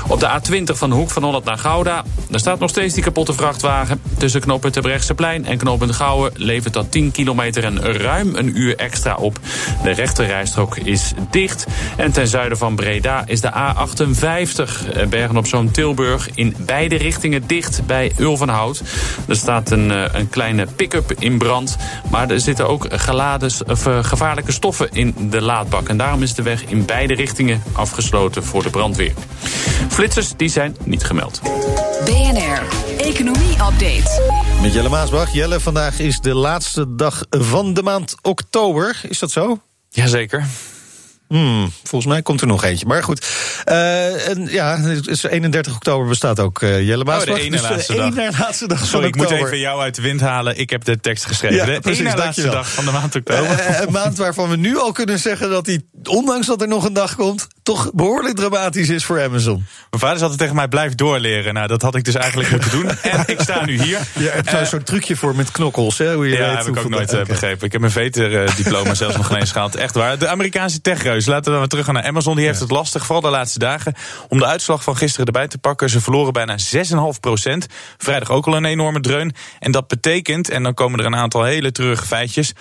Op de A20 van Hoek van Holland naar Gouda. Daar staat nog steeds die kapotte vrachtwagen. Tussen knooppunt Brechtseplein en knooppunt Gouwen levert dat 10 kilometer en ruim een uur extra op. De rechterrijstrook is dicht. En ten zuiden van Breda is de A58 eh, Bergen op Zoom Tilburg in beide richtingen dicht bij Ulvenhout. Er staat een, eh, een kleine pick-up in brand. Maar er zitten ook geladen, of, eh, gevaarlijke stoffen in de laadbak. En daarom is de weg in beide richtingen afgesloten voor de brandweer. Flitsers die zijn niet gemeld. BNR, Economie Update. Met Jelle Maasbach. Jelle, vandaag is de laatste dag van de maand oktober. Is dat zo? Jazeker. Hmm, volgens mij komt er nog eentje. Maar goed. Uh, en ja, 31 oktober bestaat ook uh, Jelle Maasbach. Oh, de ene dus laatste de dag. ene laatste dag Sorry, ik moet even jou uit de wind halen. Ik heb de tekst geschreven. Ja, de precies, ene laatste dag van de maand oktober. Eh, een maand waarvan we nu al kunnen zeggen dat die, ondanks dat er nog een dag komt, toch behoorlijk dramatisch is voor Amazon. Mijn vader zat tegen mij, blijf doorleren. Nou, dat had ik dus eigenlijk moeten doen. En ik sta nu hier. Je hebt zo'n Eh, soort trucje voor met knokkels, hè? Hoe je ja, weet heb ik ook nooit eh, begrepen. Ik heb mijn veterdiploma zelfs nog geen eens gehaald. Echt waar. De Amerikaanse techreus. Laten we weer terug gaan naar Amazon. Die heeft het lastig, vooral de laatste dagen. Om de uitslag van gisteren erbij te pakken. Ze verloren bijna 6,5 procent. Vrijdag ook al een enorme dreun. En dat betekent, en dan komen er een aantal hele treurige feitjes...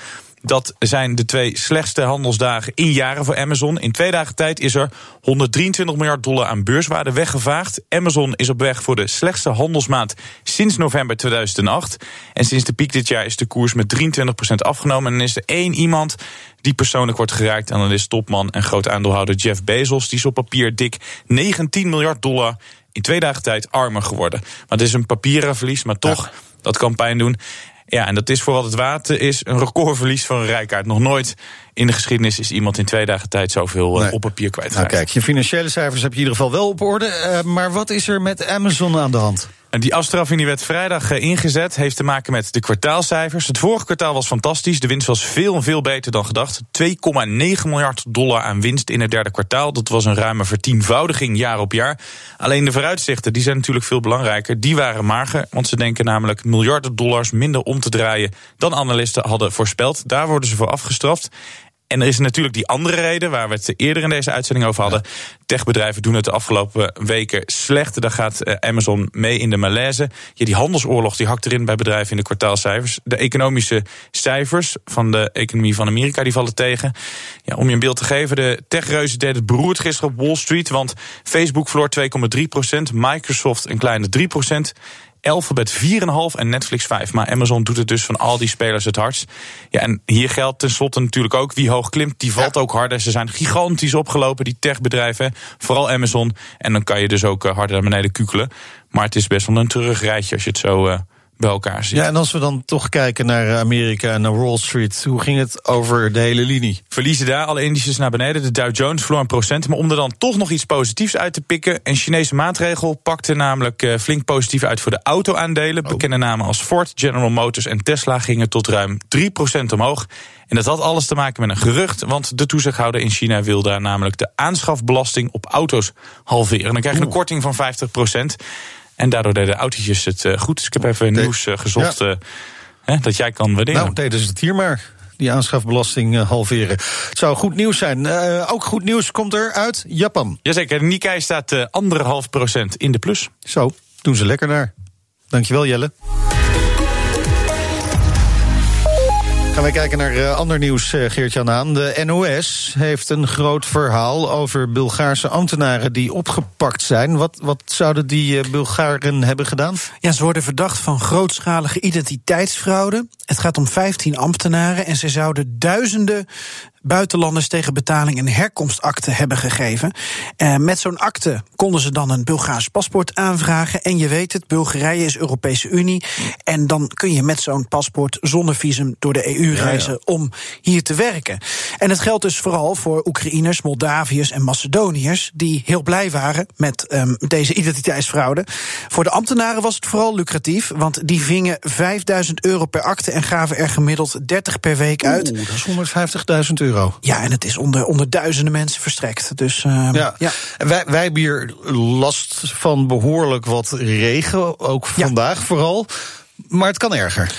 Dat zijn de twee slechtste handelsdagen in jaren voor Amazon. In twee dagen tijd is er 123 miljard dollar aan beurswaarde weggevaagd. Amazon is op weg voor de slechtste handelsmaand sinds november 2008. En sinds de piek dit jaar is de koers met 23% afgenomen. En dan is er één iemand die persoonlijk wordt geraakt. En dat is topman en groot aandeelhouder Jeff Bezos. Die is op papier dik 19 miljard dollar in twee dagen tijd armer geworden. Maar het is een papieren verlies, maar toch, dat kan pijn doen. Ja, en dat is voor wat het waard is een recordverlies van een rijkaart. Nog nooit in de geschiedenis is iemand in twee dagen tijd zoveel eh, op papier Nou kwijtgeraakt. kijk, je financiële cijfers heb je in ieder geval wel op orde. eh, maar wat is er met Amazon aan de hand? En die afstraffing die werd vrijdag eh, ingezet, heeft te maken met de kwartaalcijfers. Het vorige kwartaal was fantastisch. De winst was veel en veel beter dan gedacht. 2,9 miljard dollar aan winst in het derde kwartaal. Dat was een ruime vertienvoudiging jaar op jaar. Alleen de vooruitzichten, die zijn natuurlijk veel belangrijker. Die waren mager, want ze denken namelijk miljarden dollars minder om te draaien dan analisten hadden voorspeld. Daar worden ze voor afgestraft. En er is natuurlijk die andere reden, waar we het eerder in deze uitzending over hadden. Techbedrijven doen het de afgelopen weken slecht. Daar gaat eh, Amazon mee in de malaise. Ja, die handelsoorlog die hakt erin bij bedrijven in de kwartaalcijfers. De economische cijfers van de economie van Amerika die vallen tegen. Ja, om je een beeld te geven, de techreuzen deden het beroerd gisteren op Wall Street. Want Facebook verloor 2,3 procent, Microsoft een kleine 3 procent. Alphabet 4,5 en Netflix 5. Maar Amazon doet het dus van al die spelers het hardst. Ja, en hier geldt tenslotte natuurlijk ook wie hoog klimt, die valt ook harder. Ze zijn gigantisch opgelopen, die techbedrijven. Vooral Amazon. En dan kan je dus ook eh, harder naar beneden kukelen. Maar het is best wel een terugrijtje als je het zo eh, bij elkaar ziet. Ja, en als we dan toch kijken naar Amerika en naar Wall Street, hoe ging het over de hele linie? Verliezen daar alle indices naar beneden. De Dow Jones verloor een procent. Maar om er dan toch nog iets positiefs uit te pikken. Een Chinese maatregel pakte namelijk eh, flink positief uit voor de auto-aandelen. Bekende namen als Ford, General Motors en Tesla gingen tot ruim 3% omhoog. En dat had alles te maken met een gerucht. Want de toezichthouder in China wil daar namelijk de aanschafbelasting op auto's halveren. Dan krijg je een korting van 50%. En daardoor deden de autootjes het eh, goed. Dus ik heb even nieuws eh, gezocht eh, hè, dat jij kan waarderen. Nou, deden ze het hier maar. Die aanschafbelasting halveren. Het zou goed nieuws zijn. Ook goed nieuws komt er uit Japan. Jazeker, Nikkei staat anderhalf procent in de plus. Zo, doen ze lekker naar. Dankjewel Jelle. Gaan wij kijken naar eh, ander nieuws, eh, Geert-Jan Haan. De NOS heeft een groot verhaal over Bulgaarse ambtenaren die opgepakt zijn. Wat, wat zouden die eh, Bulgaren hebben gedaan? Ja, ze worden verdacht van grootschalige identiteitsfraude. Het gaat om 15 ambtenaren en ze zouden duizenden buitenlanders tegen betaling een herkomstakte hebben gegeven. Eh, met zo'n akte konden ze dan een Bulgaars paspoort aanvragen. En je weet het, Bulgarije is Europese Unie. En dan kun je met zo'n paspoort zonder visum door de EU reizen om hier te werken. En het geldt dus vooral voor Oekraïners, Moldaviërs en Macedoniërs... die heel blij waren met ehm, deze identiteitsfraude. Voor de ambtenaren was het vooral lucratief, want die vingen 5000 euro per akte... en gaven er gemiddeld 30 per week uit. Oeh, dat is 150.000 euro. Ja, en het is onder, onder duizenden mensen verstrekt. Dus ehm, Ja. Wij, wij hebben hier last van behoorlijk wat regen, ook vandaag vooral. maar het kan erger.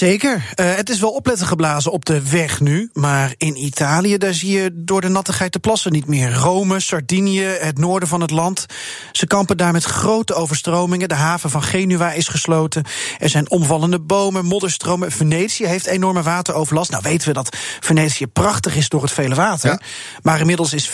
Zeker. Uh, het is wel opletten geblazen op de weg nu. Maar in Italië, daar zie je door de nattigheid de plassen niet meer. Rome, Sardinië, het noorden van het land. Ze kampen daar met grote overstromingen. De haven van Genua is gesloten. Er zijn omvallende bomen, modderstromen. Venetië heeft enorme wateroverlast. Nou weten we dat Venetië prachtig is door het vele water. Ja. Maar inmiddels is 75%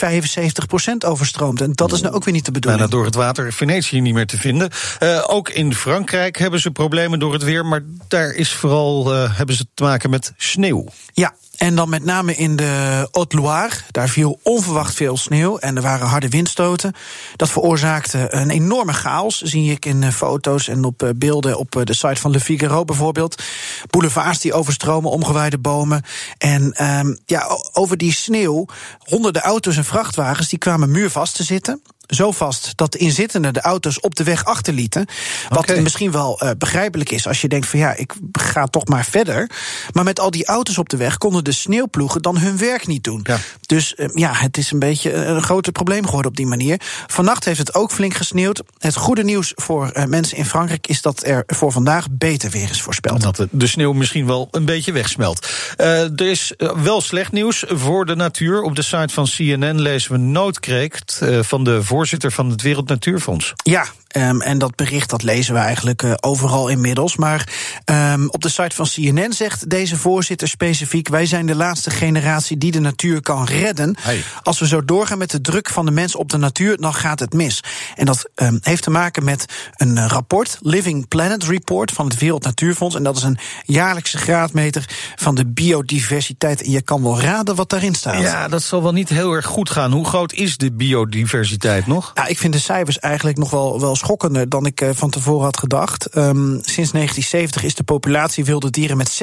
overstroomd. En dat is nou ook weer niet de bedoeling. Bijna door het water Venetië niet meer te vinden. Uh, ook in Frankrijk hebben ze problemen door het weer. Maar daar is vooral uh, hebben ze te maken met sneeuw. Ja, en dan met name in de Haute-Loire. Daar viel onverwacht veel sneeuw en er waren harde windstoten. Dat veroorzaakte een enorme chaos. Zie ik in foto's en op beelden op de site van Le Figaro bijvoorbeeld. Boulevards die overstromen, omgewaaide bomen. En um, ja, over die sneeuw, honderden auto's en vrachtwagens die kwamen muurvast te zitten zo vast dat de inzittenden de auto's op de weg achterlieten. Wat okay. misschien wel uh, begrijpelijk is als je denkt van ja, ik ga toch maar verder. Maar met al die auto's op de weg konden de sneeuwploegen dan hun werk niet doen. Ja. Dus uh, ja, het is een beetje een groter probleem geworden op die manier. Vannacht heeft het ook flink gesneeuwd. Het goede nieuws voor uh, mensen in Frankrijk is dat er voor vandaag beter weer is voorspeld. Dat de, sneeuw misschien wel een beetje wegsmelt. er is wel slecht nieuws voor de natuur. Op de site van CNN lezen we noodkreekt van de voorzitter van het Wereld Natuurfonds. Ja, Um, en dat bericht dat lezen we eigenlijk uh, overal inmiddels. Maar um, op de site van CNN zegt deze voorzitter specifiek: Wij zijn de laatste generatie die de natuur kan redden. Hey. Als we zo doorgaan met de druk van de mens op de natuur, dan gaat het mis. En dat um, heeft te maken met een uh, rapport, Living Planet Report van het Wereld Natuurfonds. En dat is een jaarlijkse graadmeter van de biodiversiteit. En je kan wel raden wat daarin staat. Ja, dat zal wel niet heel erg goed gaan. Hoe groot is de biodiversiteit nog? Ja, ik vind de cijfers eigenlijk nog wel, wel schokkender dan ik uh, van tevoren had gedacht. Um, sinds 1970 is de populatie wilde dieren met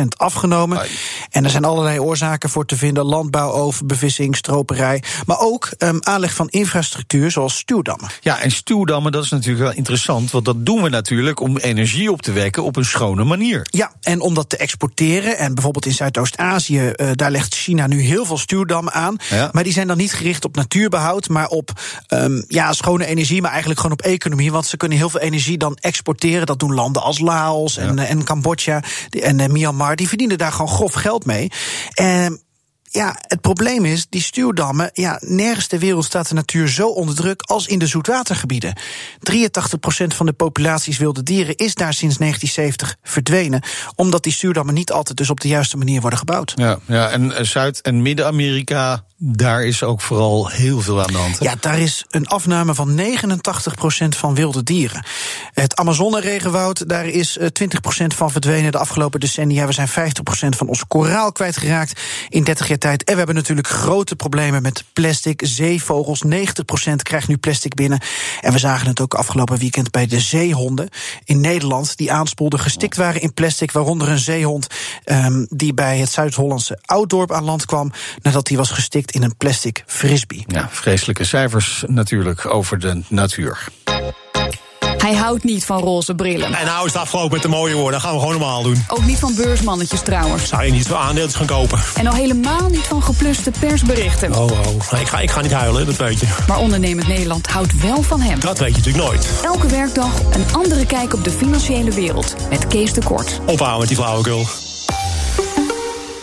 60% afgenomen. Ai. En er zijn allerlei oorzaken voor te vinden: landbouw, overbevissing, stroperij. Maar ook um, aanleg van infrastructuur zoals stuwdammen. Ja, en stuwdammen, dat is natuurlijk wel interessant. Want dat doen we natuurlijk om energie op te wekken op een schone manier. Ja, en om dat te exporteren. En bijvoorbeeld in Zuidoost-Azië, uh, daar legt China nu heel veel stuwdammen aan. Ja. Maar die zijn dan niet gericht op natuurbehoud, maar op um, ja, schone energie, maar eigenlijk gewoon op economie. Want ze kunnen heel veel energie dan exporteren. Dat doen landen als Laos en, ja. en Cambodja en uh, Myanmar. Die verdienen daar gewoon grof geld mee. En ja, het probleem is, die stuwdammen, ja, nergens ter wereld staat de natuur zo onder druk als in de zoetwatergebieden. 83% van de populaties wilde dieren is daar sinds 1970 verdwenen, omdat die stuwdammen niet altijd dus op de juiste manier worden gebouwd. Ja, ja en Zuid- en Midden-Amerika, daar is ook vooral heel veel aan de hand. Ja, daar is een afname van 89% van wilde dieren. Het Amazone-regenwoud, daar is 20% van verdwenen de afgelopen decennia. We zijn 50% van ons koraal kwijtgeraakt in 30 jaar tijd. En we hebben natuurlijk grote problemen met plastic. Zeevogels, 90% krijgt nu plastic binnen. En we zagen het ook afgelopen weekend bij de zeehonden in Nederland... die aanspoelden, gestikt waren in plastic. Waaronder een zeehond um, die bij het Zuid-Hollandse Ouddorp aan land kwam... nadat hij was gestikt in een plastic frisbee. Ja, vreselijke cijfers natuurlijk over de natuur. Hij houdt niet van roze brillen. En nou is het afgelopen met de mooie woorden. gaan we gewoon normaal doen. Ook niet van beursmannetjes trouwens. Zou je niet veel aandeeltjes gaan kopen? En al helemaal niet van gepluste persberichten. Oh, oh. Ik, ga, ik ga niet huilen, dat weet je. Maar ondernemend Nederland houdt wel van hem. Dat weet je natuurlijk nooit. Elke werkdag een andere kijk op de financiële wereld. Met Kees de Kort. Ophouden met die flauwekul.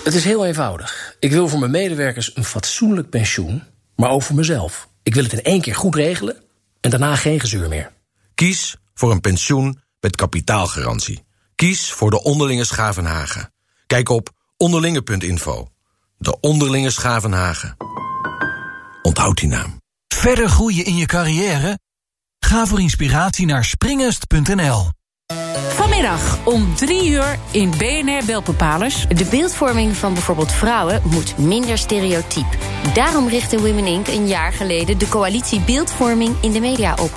Het is heel eenvoudig. Ik wil voor mijn medewerkers een fatsoenlijk pensioen, maar ook voor mezelf. Ik wil het in één keer goed regelen en daarna geen gezeur meer. Kies voor een pensioen met kapitaalgarantie. Kies voor de Onderlinge Schavenhagen. Kijk op onderlinge.info. De Onderlinge Schavenhagen. Onthoud die naam. Verder groeien in je carrière? Ga voor inspiratie naar springest.nl. Vanmiddag om drie uur in BNR Beeldbepalers. De beeldvorming van bijvoorbeeld vrouwen moet minder stereotyp. Daarom richtte Women Inc. een jaar geleden de coalitie Beeldvorming in de media op.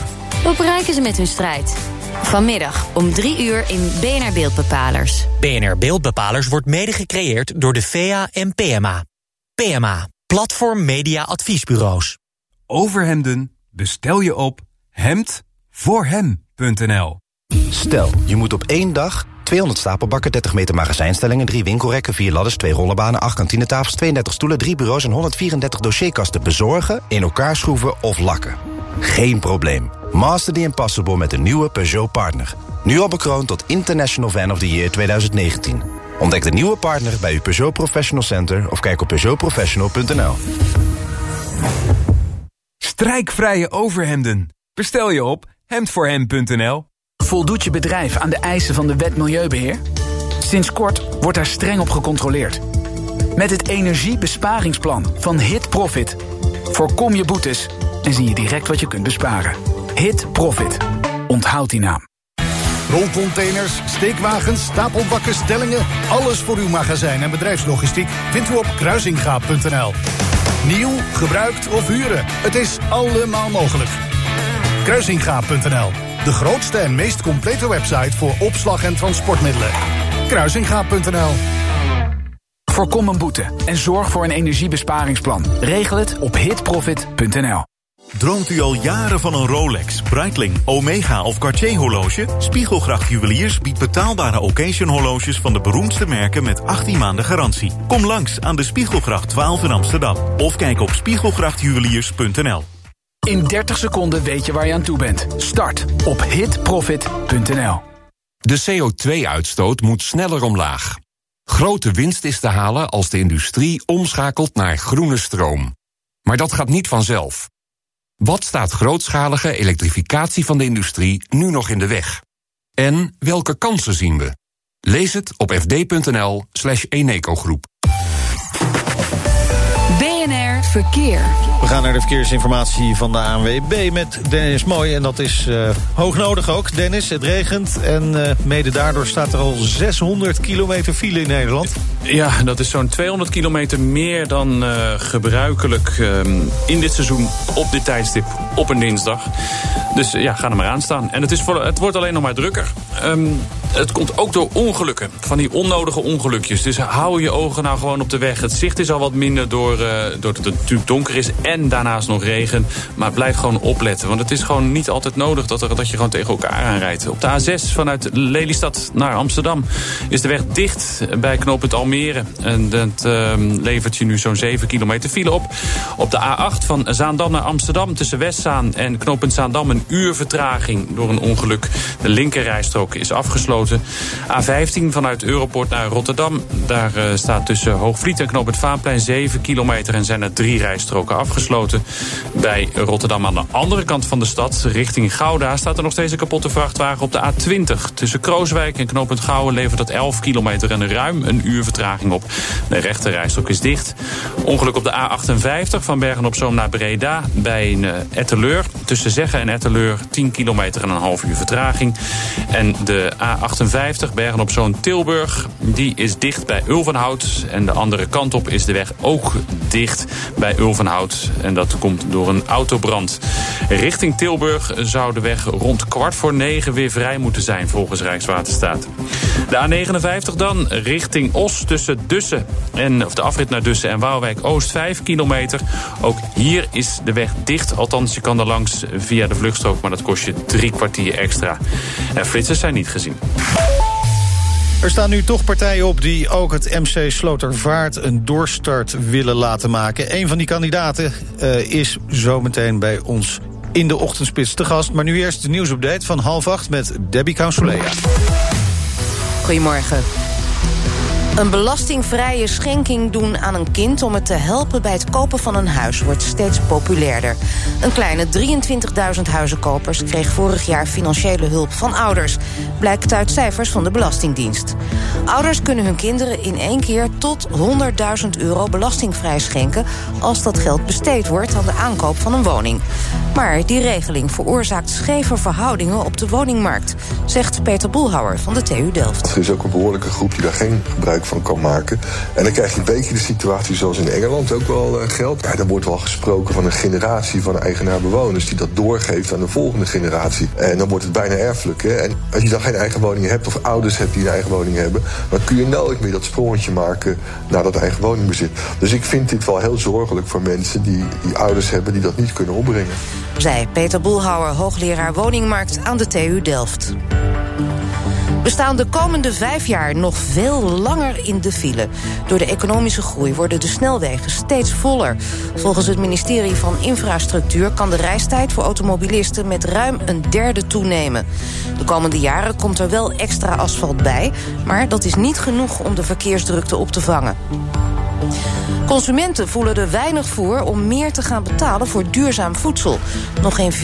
Wat bereiken ze met hun strijd? Vanmiddag om drie uur in BNR Beeldbepalers. BNR Beeldbepalers wordt mede gecreëerd door de VEA en PMA. PMA, Platform Media Adviesbureaus. Overhemden bestel je op hemdvoorhem.nl Stel, je moet op één dag 200 stapelbakken, 30 meter magazijnstellingen... 3 winkelrekken, 4 ladders, 2 rollenbanen, 8 kantinetafels... 32 stoelen, 3 bureaus en 134 dossierkasten bezorgen... in elkaar schroeven of lakken. Geen probleem. Master the Impossible met de nieuwe Peugeot Partner. Nu al bekroond tot International Fan of the Year 2019. Ontdek de nieuwe partner bij uw Peugeot Professional Center of kijk op peugeotprofessional.nl. Strijkvrije overhemden. Bestel je op hemdvoorhem.nl. Voldoet je bedrijf aan de eisen van de wet Milieubeheer? Sinds kort wordt daar streng op gecontroleerd. Met het energiebesparingsplan van Hit Profit voorkom je boetes en zie je direct wat je kunt besparen. Hit Profit. Onthoud die naam. Rolcontainers, steekwagens, stapelbakken, stellingen... alles voor uw magazijn en bedrijfslogistiek vindt u op kruisingaap.nl. Nieuw, gebruikt of huren, het is allemaal mogelijk. Kruisingaap.nl, de grootste en meest complete website... voor opslag en transportmiddelen. Kruisingaap.nl Voorkom een boete en zorg voor een energiebesparingsplan. Regel het op hitprofit.nl. Droomt u al jaren van een Rolex, Breitling, Omega of Cartier horloge? Spiegelgracht Juweliers biedt betaalbare occasion horloges van de beroemdste merken met 18 maanden garantie. Kom langs aan de Spiegelgracht 12 in Amsterdam of kijk op spiegelgrachtjuweliers.nl. In 30 seconden weet je waar je aan toe bent. Start op hitprofit.nl. De CO2-uitstoot moet sneller omlaag. Grote winst is te halen als de industrie omschakelt naar groene stroom. Maar dat gaat niet vanzelf. Wat staat grootschalige elektrificatie van de industrie nu nog in de weg? En welke kansen zien we? Lees het op fd.nl slash enecogroep. Verkeer. We gaan naar de verkeersinformatie van de ANWB met Dennis Mooi. En dat is uh, hoog nodig ook. Dennis, het regent en uh, mede daardoor staat er al 600 kilometer file in Nederland. Ja, dat is zo'n 200 kilometer meer dan uh, gebruikelijk in dit seizoen op dit tijdstip op een dinsdag. Dus ja, ga er maar aan staan. En het, is voor, het wordt alleen nog maar drukker. Um, het komt ook door ongelukken, van die onnodige ongelukjes. Dus hou je ogen nou gewoon op de weg. Het zicht is al wat minder door, doordat het natuurlijk donker is en daarnaast nog regen. Maar blijf gewoon opletten, want het is gewoon niet altijd nodig dat, er, dat je gewoon tegen elkaar aanrijdt. Op de A6 vanuit Lelystad naar Amsterdam is de weg dicht bij knooppunt Almere. En dat uh, levert je nu zo'n 7 kilometer file op. Op de A8 van Zaandam naar Amsterdam tussen Westzaan en knooppunt Zaandam een uur vertraging door een ongeluk. De linkerrijstrook is afgesloten. A15 vanuit Europort naar Rotterdam. Daar uh, staat tussen Hoogvliet en knooppunt Vaanplein 7 kilometer en zijn er drie rijstroken afgesloten. Bij Rotterdam aan de andere kant van de stad, richting Gouda, staat er nog steeds een kapotte vrachtwagen op de A20. Tussen Krooswijk en knooppunt Gouwen levert dat 11 kilometer en ruim een uur vertraging op. De rechte rijstrook is dicht. Ongeluk op de A58 van Bergen op Zoom naar Breda bij een Etteleur. Tussen Zeggen en Etteleur 10 kilometer en een half uur vertraging. En de A58 Bergen op Zoom Tilburg, die is dicht bij Ulvenhout. En de andere kant op is de weg ook dicht bij Ulvenhout. En dat komt door een autobrand. Richting Tilburg zou de weg rond kwart voor negen weer vrij moeten zijn volgens Rijkswaterstaat. De A59 dan, richting Os tussen Dussen en, of de afrit naar Dussen en Waalwijk Oost 5 kilometer. Ook hier is de weg dicht, althans je kan er langs via de vluchtstrook, maar dat kost je drie kwartier extra. En flitsers zijn niet gezien. Er staan nu toch partijen op die ook het MC Slotervaart een doorstart willen laten maken. Een van die kandidaten uh, is zometeen bij ons in de ochtendspits te gast. Maar nu eerst de nieuwsupdate van half acht met Debbie Caunsolea. Goedemorgen. Een belastingvrije schenking doen aan een kind om het te helpen bij het kopen van een huis wordt steeds populairder. Een kleine 23.000 huizenkopers kreeg vorig jaar financiële hulp van ouders, blijkt uit cijfers van de Belastingdienst. Ouders kunnen hun kinderen in één keer tot 100.000 euro belastingvrij schenken als dat geld besteed wordt aan de aankoop van een woning. Maar die regeling veroorzaakt scheve verhoudingen op de woningmarkt, zegt Peter Boelhouwer van de TU Delft. Er is ook een behoorlijke groep die daar geen gebruik van kan maken. En dan krijg je een beetje de situatie zoals in Engeland ook wel uh, geldt. Ja, er wordt wel gesproken van een generatie van eigenaar-bewoners die dat doorgeeft aan de volgende generatie. En dan wordt het bijna erfelijk. Hè? En als je dan geen eigen woning hebt of ouders hebt die een eigen woning hebben, dan kun je nooit meer dat sprongetje maken naar dat eigen woningbezit. Dus ik vind dit wel heel zorgelijk voor mensen die, die ouders hebben die dat niet kunnen opbrengen. Zij Peter Boelhouwer, hoogleraar woningmarkt aan de TU Delft. We staan de komende vijf jaar nog veel langer in de file. Door de economische groei worden de snelwegen steeds voller. Volgens het ministerie van Infrastructuur kan de reistijd voor automobilisten met ruim een derde toenemen. De komende jaren komt er wel extra asfalt bij, maar dat is niet genoeg om de verkeersdrukte op te vangen. Consumenten voelen er weinig voor om meer te gaan betalen voor duurzaam voedsel. Nog geen 40%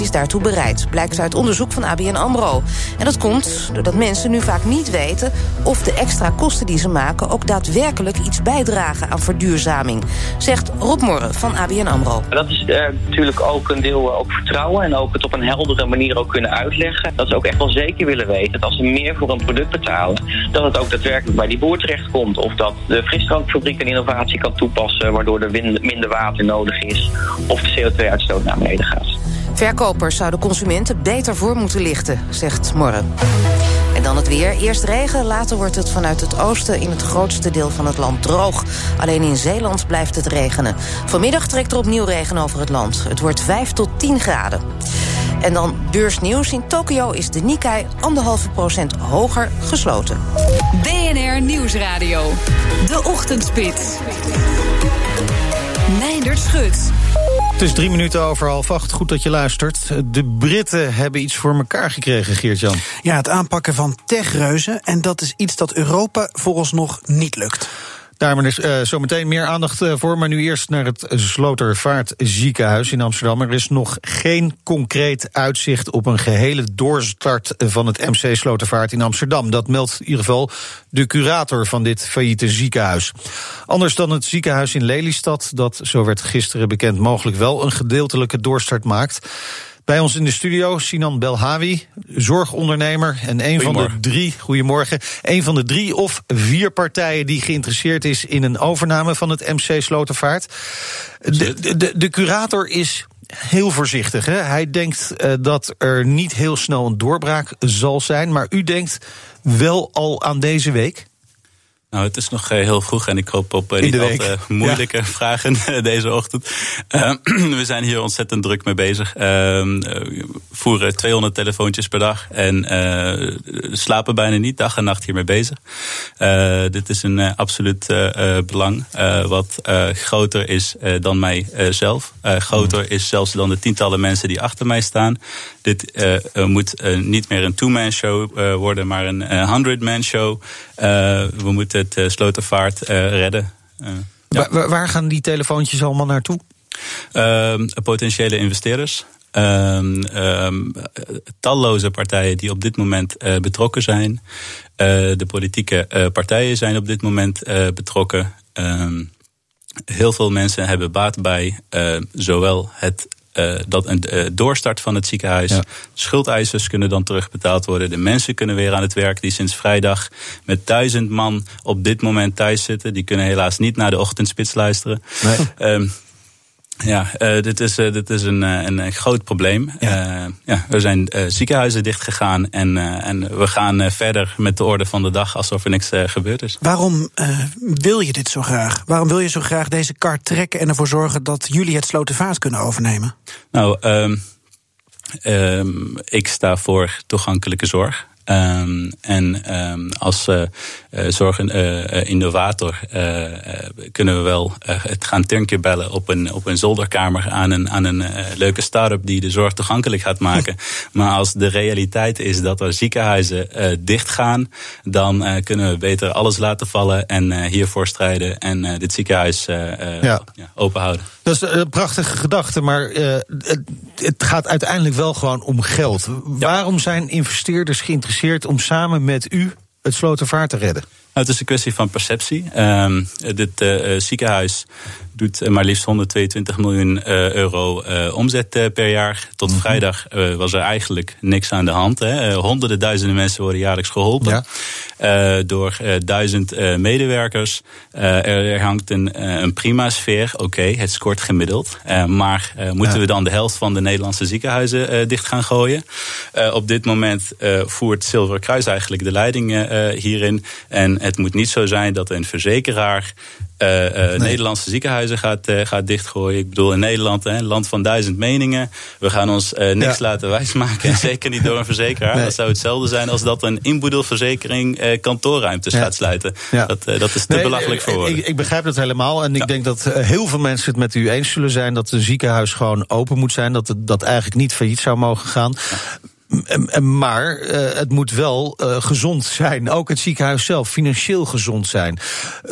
is daartoe bereid, blijkt uit onderzoek van ABN AMRO. En dat komt doordat mensen nu vaak niet weten of de extra kosten die ze maken ook daadwerkelijk iets bijdragen aan verduurzaming, zegt Rob Morren van ABN AMRO. Dat is uh, natuurlijk ook een deel uh, ook vertrouwen en ook het op een heldere manier ook kunnen uitleggen. Dat ze ook echt wel zeker willen weten dat als ze meer voor een product betalen, dat het ook daadwerkelijk bij die boer terechtkomt of dat de frisdrankfabriek een innovatie kan toepassen waardoor er minder water nodig is of de CO2-uitstoot naar beneden gaat. Verkopers zouden consumenten beter voor moeten lichten, zegt Morren. En dan het weer. Eerst regen, later wordt het vanuit het oosten in het grootste deel van het land droog. Alleen in Zeeland blijft het regenen. Vanmiddag trekt er opnieuw regen over het land. Het wordt 5 tot 10 graden. En dan beursnieuws. In Tokio is de Nikkei anderhalve procent hoger gesloten. BNR Nieuwsradio. De Ochtendspits. Meindert Schut. Het is drie minuten over half acht. Goed dat je luistert. De Britten hebben iets voor elkaar gekregen, Geert-Jan. Ja, het aanpakken van techreuzen. En dat is iets dat Europa vooralsnog niet lukt. Daar is uh, zometeen meer aandacht uh, voor. Maar nu eerst naar het Slotervaartziekenhuis in Amsterdam. Er is nog geen concreet uitzicht op een gehele doorstart van het MC Slotervaart in Amsterdam. Dat meldt in ieder geval de curator van dit failliete ziekenhuis. Anders dan het ziekenhuis in Lelystad, dat, zo werd gisteren bekend, mogelijk wel een gedeeltelijke doorstart maakt. Bij ons in de studio Sinan Belhawi, zorgondernemer en een van de drie, goedemorgen, een van de drie of vier partijen die geïnteresseerd is in een overname van het MC Slotervaart. De, de, de curator is heel voorzichtig. Hè? Hij denkt uh, dat er niet heel snel een doorbraak zal zijn, maar u denkt wel al aan deze week? Nou, het is nog heel vroeg en ik hoop op niet al te moeilijke ja. vragen deze ochtend. Uh, we zijn hier ontzettend druk mee bezig. Uh, we voeren 200 telefoontjes per dag en uh, slapen bijna niet dag en nacht hiermee bezig. dit is een absoluut belang wat groter is dan mijzelf. groter is zelfs dan de tientallen mensen die achter mij staan. Dit moet niet meer een two-man show worden, maar een 100-man show. we moeten het Slotervaart uh, redden. Ja. waar, waar, gaan die telefoontjes allemaal naartoe? potentiële investeerders. talloze partijen die op dit moment betrokken zijn. de politieke partijen zijn op dit moment betrokken. heel veel mensen hebben baat bij zowel het uh, dat een uh, doorstart van het ziekenhuis. Ja. Schuldeisers kunnen dan terugbetaald worden. De mensen kunnen weer aan het werk die sinds vrijdag met duizend man op dit moment thuis zitten. Die kunnen helaas niet naar de ochtendspits luisteren. Nee. Um, ja, uh, dit is, uh, dit is een, uh, een groot probleem. Ja. ja er zijn ziekenhuizen dichtgegaan en, en we gaan verder met de orde van de dag alsof er niks gebeurd is. Waarom wil je dit zo graag? Waarom wil je zo graag deze kaart trekken en ervoor zorgen dat jullie het Slotenvaart kunnen overnemen? Nou, um, um, ik sta voor toegankelijke zorg. Um, en um, als uh, uh, zorginnovator uh, kunnen we wel het gaan turnkje bellen op een, op een zolderkamer aan een, aan een leuke start-up die de zorg toegankelijk gaat maken. maar als de realiteit is dat er ziekenhuizen dichtgaan, dan kunnen we beter alles laten vallen en hiervoor strijden en dit ziekenhuis ja. Ja, open houden. Dat is een prachtige gedachte, maar het, het, gaat uiteindelijk wel gewoon om geld. Waarom zijn investeerders geïnteresseerd? om samen met u het Slotervaart te redden? Nou, het is een kwestie van perceptie. Uh, dit uh, ziekenhuis doet maar liefst 122 miljoen uh, euro omzet per jaar. Tot mm -hmm. vrijdag was er eigenlijk niks aan de hand. Hè. honderden duizenden mensen worden jaarlijks geholpen. Ja. door duizend medewerkers. Er, er, hangt een, een prima sfeer. Oké, okay, het scoort gemiddeld. maar moeten ja. we dan de helft van de Nederlandse ziekenhuizen dicht gaan gooien? Op dit moment voert Zilveren Kruis eigenlijk de leiding hierin. En het moet niet zo zijn dat een verzekeraar uh, uh, nee. Nederlandse ziekenhuizen gaat, uh, gaat dichtgooien. Ik bedoel, in Nederland, een land van duizend meningen. We gaan ons niks ja. laten wijsmaken. En zeker niet door een verzekeraar. Nee. Dat zou hetzelfde zijn als dat een inboedelverzekering kantoorruimtes ja. gaat sluiten. Ja. Dat, dat is te nee, belachelijk voor woorden. Ik, ik, begrijp dat helemaal. En ik denk dat heel veel mensen het met u eens zullen zijn... dat een ziekenhuis gewoon open moet zijn. Dat het dat eigenlijk niet failliet zou mogen gaan. Maar uh, het moet wel uh, gezond zijn. Ook het ziekenhuis zelf, financieel gezond zijn.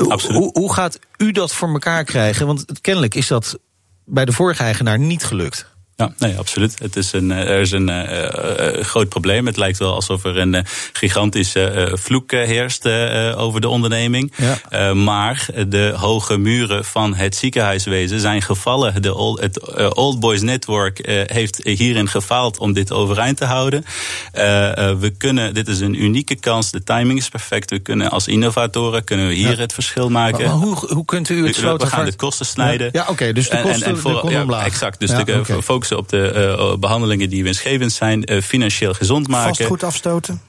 Absoluut. Hoe, hoe gaat u dat voor elkaar krijgen? Want kennelijk is dat bij de vorige eigenaar niet gelukt. Ja, nee, absoluut. Het is een, er is een uh, groot probleem. Het lijkt wel alsof er een gigantische vloek heerst over de onderneming. Ja. maar de hoge muren van het ziekenhuiswezen zijn gevallen. De old, het Old Boys Network heeft hierin gefaald om dit overeind te houden. we kunnen, dit is een unieke kans. De timing is perfect. We kunnen als innovatoren kunnen we hier ja. het verschil maken. Maar, maar hoe, hoe kunt u het We, we gaan de kosten snijden. Ja, oké. okay, dus de kosten en, en voor, ja, omlaag. Exact. Dus de okay. focus op de uh, behandelingen die winstgevend zijn, uh, financieel gezond maken. Vastgoed afstoten?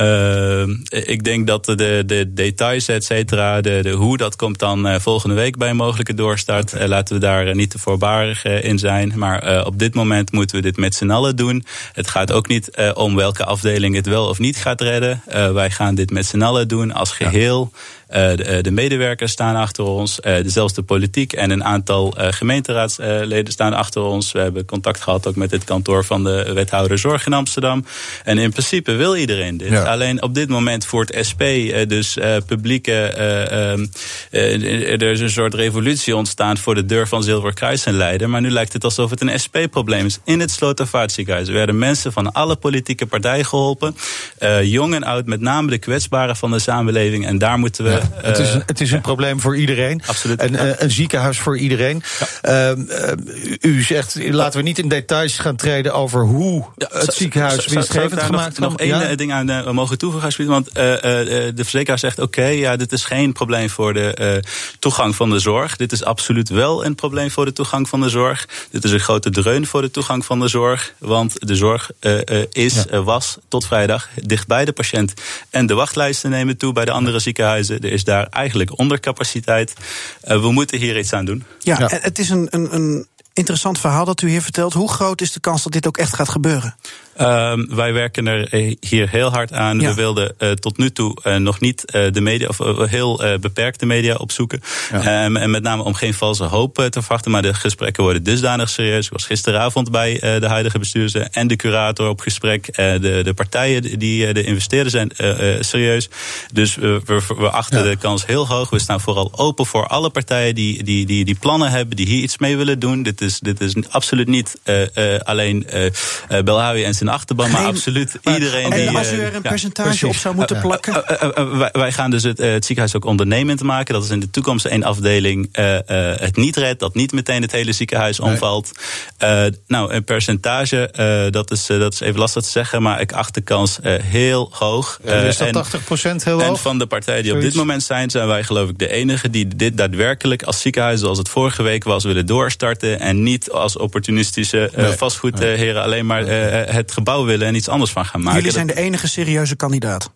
Uh, ik denk dat de, de details, et cetera, de, de, hoe dat komt dan uh, volgende week bij een mogelijke doorstart. Okay. Uh, laten we daar niet te voorbarig in zijn. Maar op dit moment moeten we dit met z'n allen doen. Het gaat ook niet om welke afdeling het wel of niet gaat redden. wij gaan dit met z'n allen doen als geheel. Ja. Uh, de, de, medewerkers staan achter ons, uh, zelfs de politiek en een aantal gemeenteraadsleden staan achter ons. We hebben contact gehad ook met het kantoor van de wethouder zorg in Amsterdam. En in principe wil iedereen dit. Ja. Alleen op dit moment voert SP, dus publieke. Um, er is een soort revolutie ontstaan voor de deur van Zilverkruis en Leiden. Maar nu lijkt het alsof het een SP-probleem is. In het Slotervaartziekenhuis werden mensen van alle politieke partijen geholpen. jong en oud, met name de kwetsbaren van de samenleving. En daar moeten we. Uh, het, is, het is een probleem voor iedereen. Absoluut. En, uh, een ziekenhuis voor iedereen. Ja. Uh, u zegt, laten we niet in details gaan treden over hoe het ziekenhuis winstgevend gemaakt wordt. Nog, nog één ding aan we mogen toevoegen. Want de verzekeraar zegt, oké, okay, ja, dit is geen probleem voor de toegang van de zorg. Dit is absoluut wel een probleem voor de toegang van de zorg. Dit is een grote dreun voor de toegang van de zorg. Want de zorg is, was tot vrijdag dicht bij de patiënt. En de wachtlijsten nemen toe bij de andere ziekenhuizen. Er is daar eigenlijk ondercapaciteit. Uh, we moeten hier iets aan doen. Ja, ja. het is een, een, een interessant verhaal dat u hier vertelt. Hoe groot is de kans dat dit ook echt gaat gebeuren? Um, wij werken er hier heel hard aan. Ja. We wilden uh, tot nu toe uh, nog niet uh, de media, of heel beperkte media opzoeken. Ja. Um, en met name om geen valse hoop te verwachten. Maar de gesprekken worden dusdanig serieus. Ik was gisteravond bij de huidige bestuurders en de curator op gesprek. de, de partijen die de investeerders zijn serieus. Dus we, we achten ja. de kans heel hoog. We staan vooral open voor alle partijen die, die, die, die plannen hebben, die hier iets mee willen doen. Dit is, dit is absoluut niet alleen Belhawi en zijn achterban, maar absoluut maar, iedereen en die... als u er een percentage op zou moeten plakken? Uh, uh, uh, wij, wij, gaan dus het, het, ziekenhuis ook ondernemend maken. Dat is in de toekomst één afdeling het niet redt. Dat niet meteen het hele ziekenhuis nee. omvalt. nou, een percentage, dat, is, dat is even lastig te zeggen. Maar ik acht de kans heel hoog. is dat 80 procent heel hoog? En van de partijen die Zoiets. op dit moment zijn... zijn wij geloof ik de enige die dit daadwerkelijk als ziekenhuis... zoals het vorige week was, willen doorstarten. En niet als opportunistische nee. vastgoedheren alleen maar het gebouw willen en iets anders van gaan maken. Jullie zijn de enige serieuze kandidaat.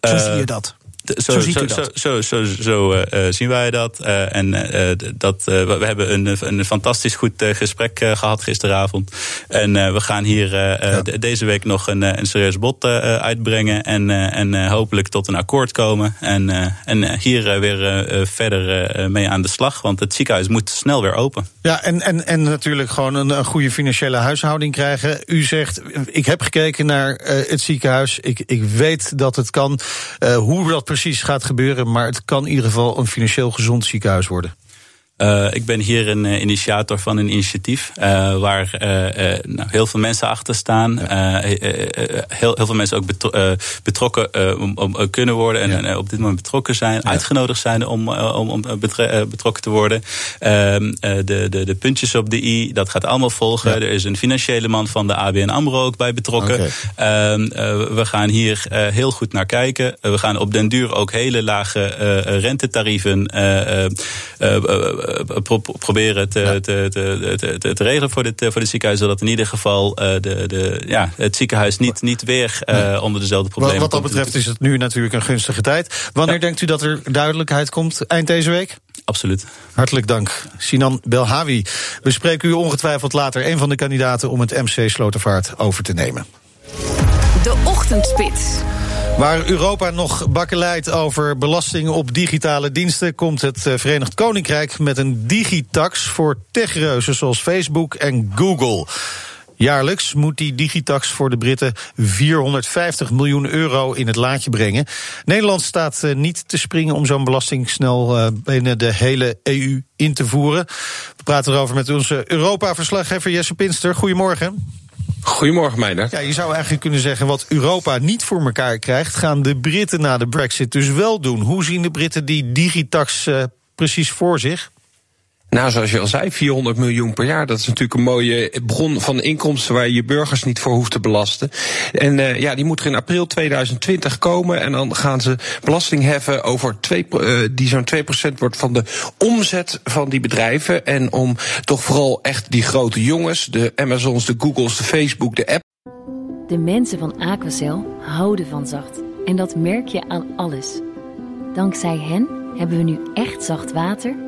Zo uh, zie je dat. Zo, zo, zo, zo, zo uh, zien wij dat. Uh, en uh, dat, we hebben een, een fantastisch goed gesprek gehad gisteravond. En we gaan hier ja. deze week nog een, een serieus bod uitbrengen. En, en hopelijk tot een akkoord komen. En, en hier weer verder mee aan de slag. Want het ziekenhuis moet snel weer open. Ja, en, en, en natuurlijk gewoon een, een goede financiële huishouding krijgen. U zegt, ik heb gekeken naar het ziekenhuis. Ik, ik weet dat het kan. hoe dat precies gaat gebeuren, maar het kan in ieder geval een financieel gezond ziekenhuis worden. Uh, ik ben hier een uh, initiator van een initiatief uh, waar nou, heel veel mensen achter staan. Ja. heel, heel veel mensen ook betro betrokken om, om, kunnen worden en ja. op dit moment betrokken zijn, ja. uitgenodigd zijn om, om, om betrokken te worden. Ehm, de, de, de puntjes op de i, dat gaat allemaal volgen. Er is een financiële man van de ABN AMRO ook bij betrokken. Okay. Ehm, we gaan hier heel goed naar kijken. we gaan op den duur ook hele lage rentetarieven proberen te, te, te, te, te, regelen voor dit, voor dit ziekenhuis. Zodat in ieder geval de, de, ja, het ziekenhuis niet, niet weer onder dezelfde problemen Wat dat betreft is het nu natuurlijk een gunstige tijd. Wanneer denkt u dat er duidelijkheid komt? Eind deze week? Absoluut. Hartelijk dank, Sinan Belhawi. We spreken u ongetwijfeld later een van de kandidaten om het MC Slotervaart over te nemen. De Ochtendspits. Waar Europa nog bakkeleit over belastingen op digitale diensten... komt het eh, Verenigd Koninkrijk met een digitax voor techreuzen zoals Facebook en Google. Jaarlijks moet die digitax voor de Britten 450 miljoen euro in het laadje brengen. Nederland staat eh, niet te springen om zo'n belasting snel eh, binnen de hele EU in te voeren. We praten erover met onze Europa-verslaggever Jesse Pinster. Goedemorgen. Goedemorgen, Meijner. Ja, je zou eigenlijk kunnen zeggen, wat Europa niet voor elkaar krijgt... gaan de Britten na de brexit dus wel doen. Hoe zien de Britten die digitax uh, precies voor zich? Nou, zoals je al zei, 400 miljoen per jaar. Dat is natuurlijk een mooie bron van inkomsten waar je je burgers niet voor hoeft te belasten. En uh, ja, die moet er in april 2020 komen. En dan gaan ze belasting heffen over twee, uh, die zo'n 2% wordt van de omzet van die bedrijven. En om toch vooral echt die grote jongens, de Amazons, de Googles, de Facebook, de App. De mensen van Aquacel houden van zacht. En dat merk je aan alles. Dankzij hen hebben we nu echt zacht water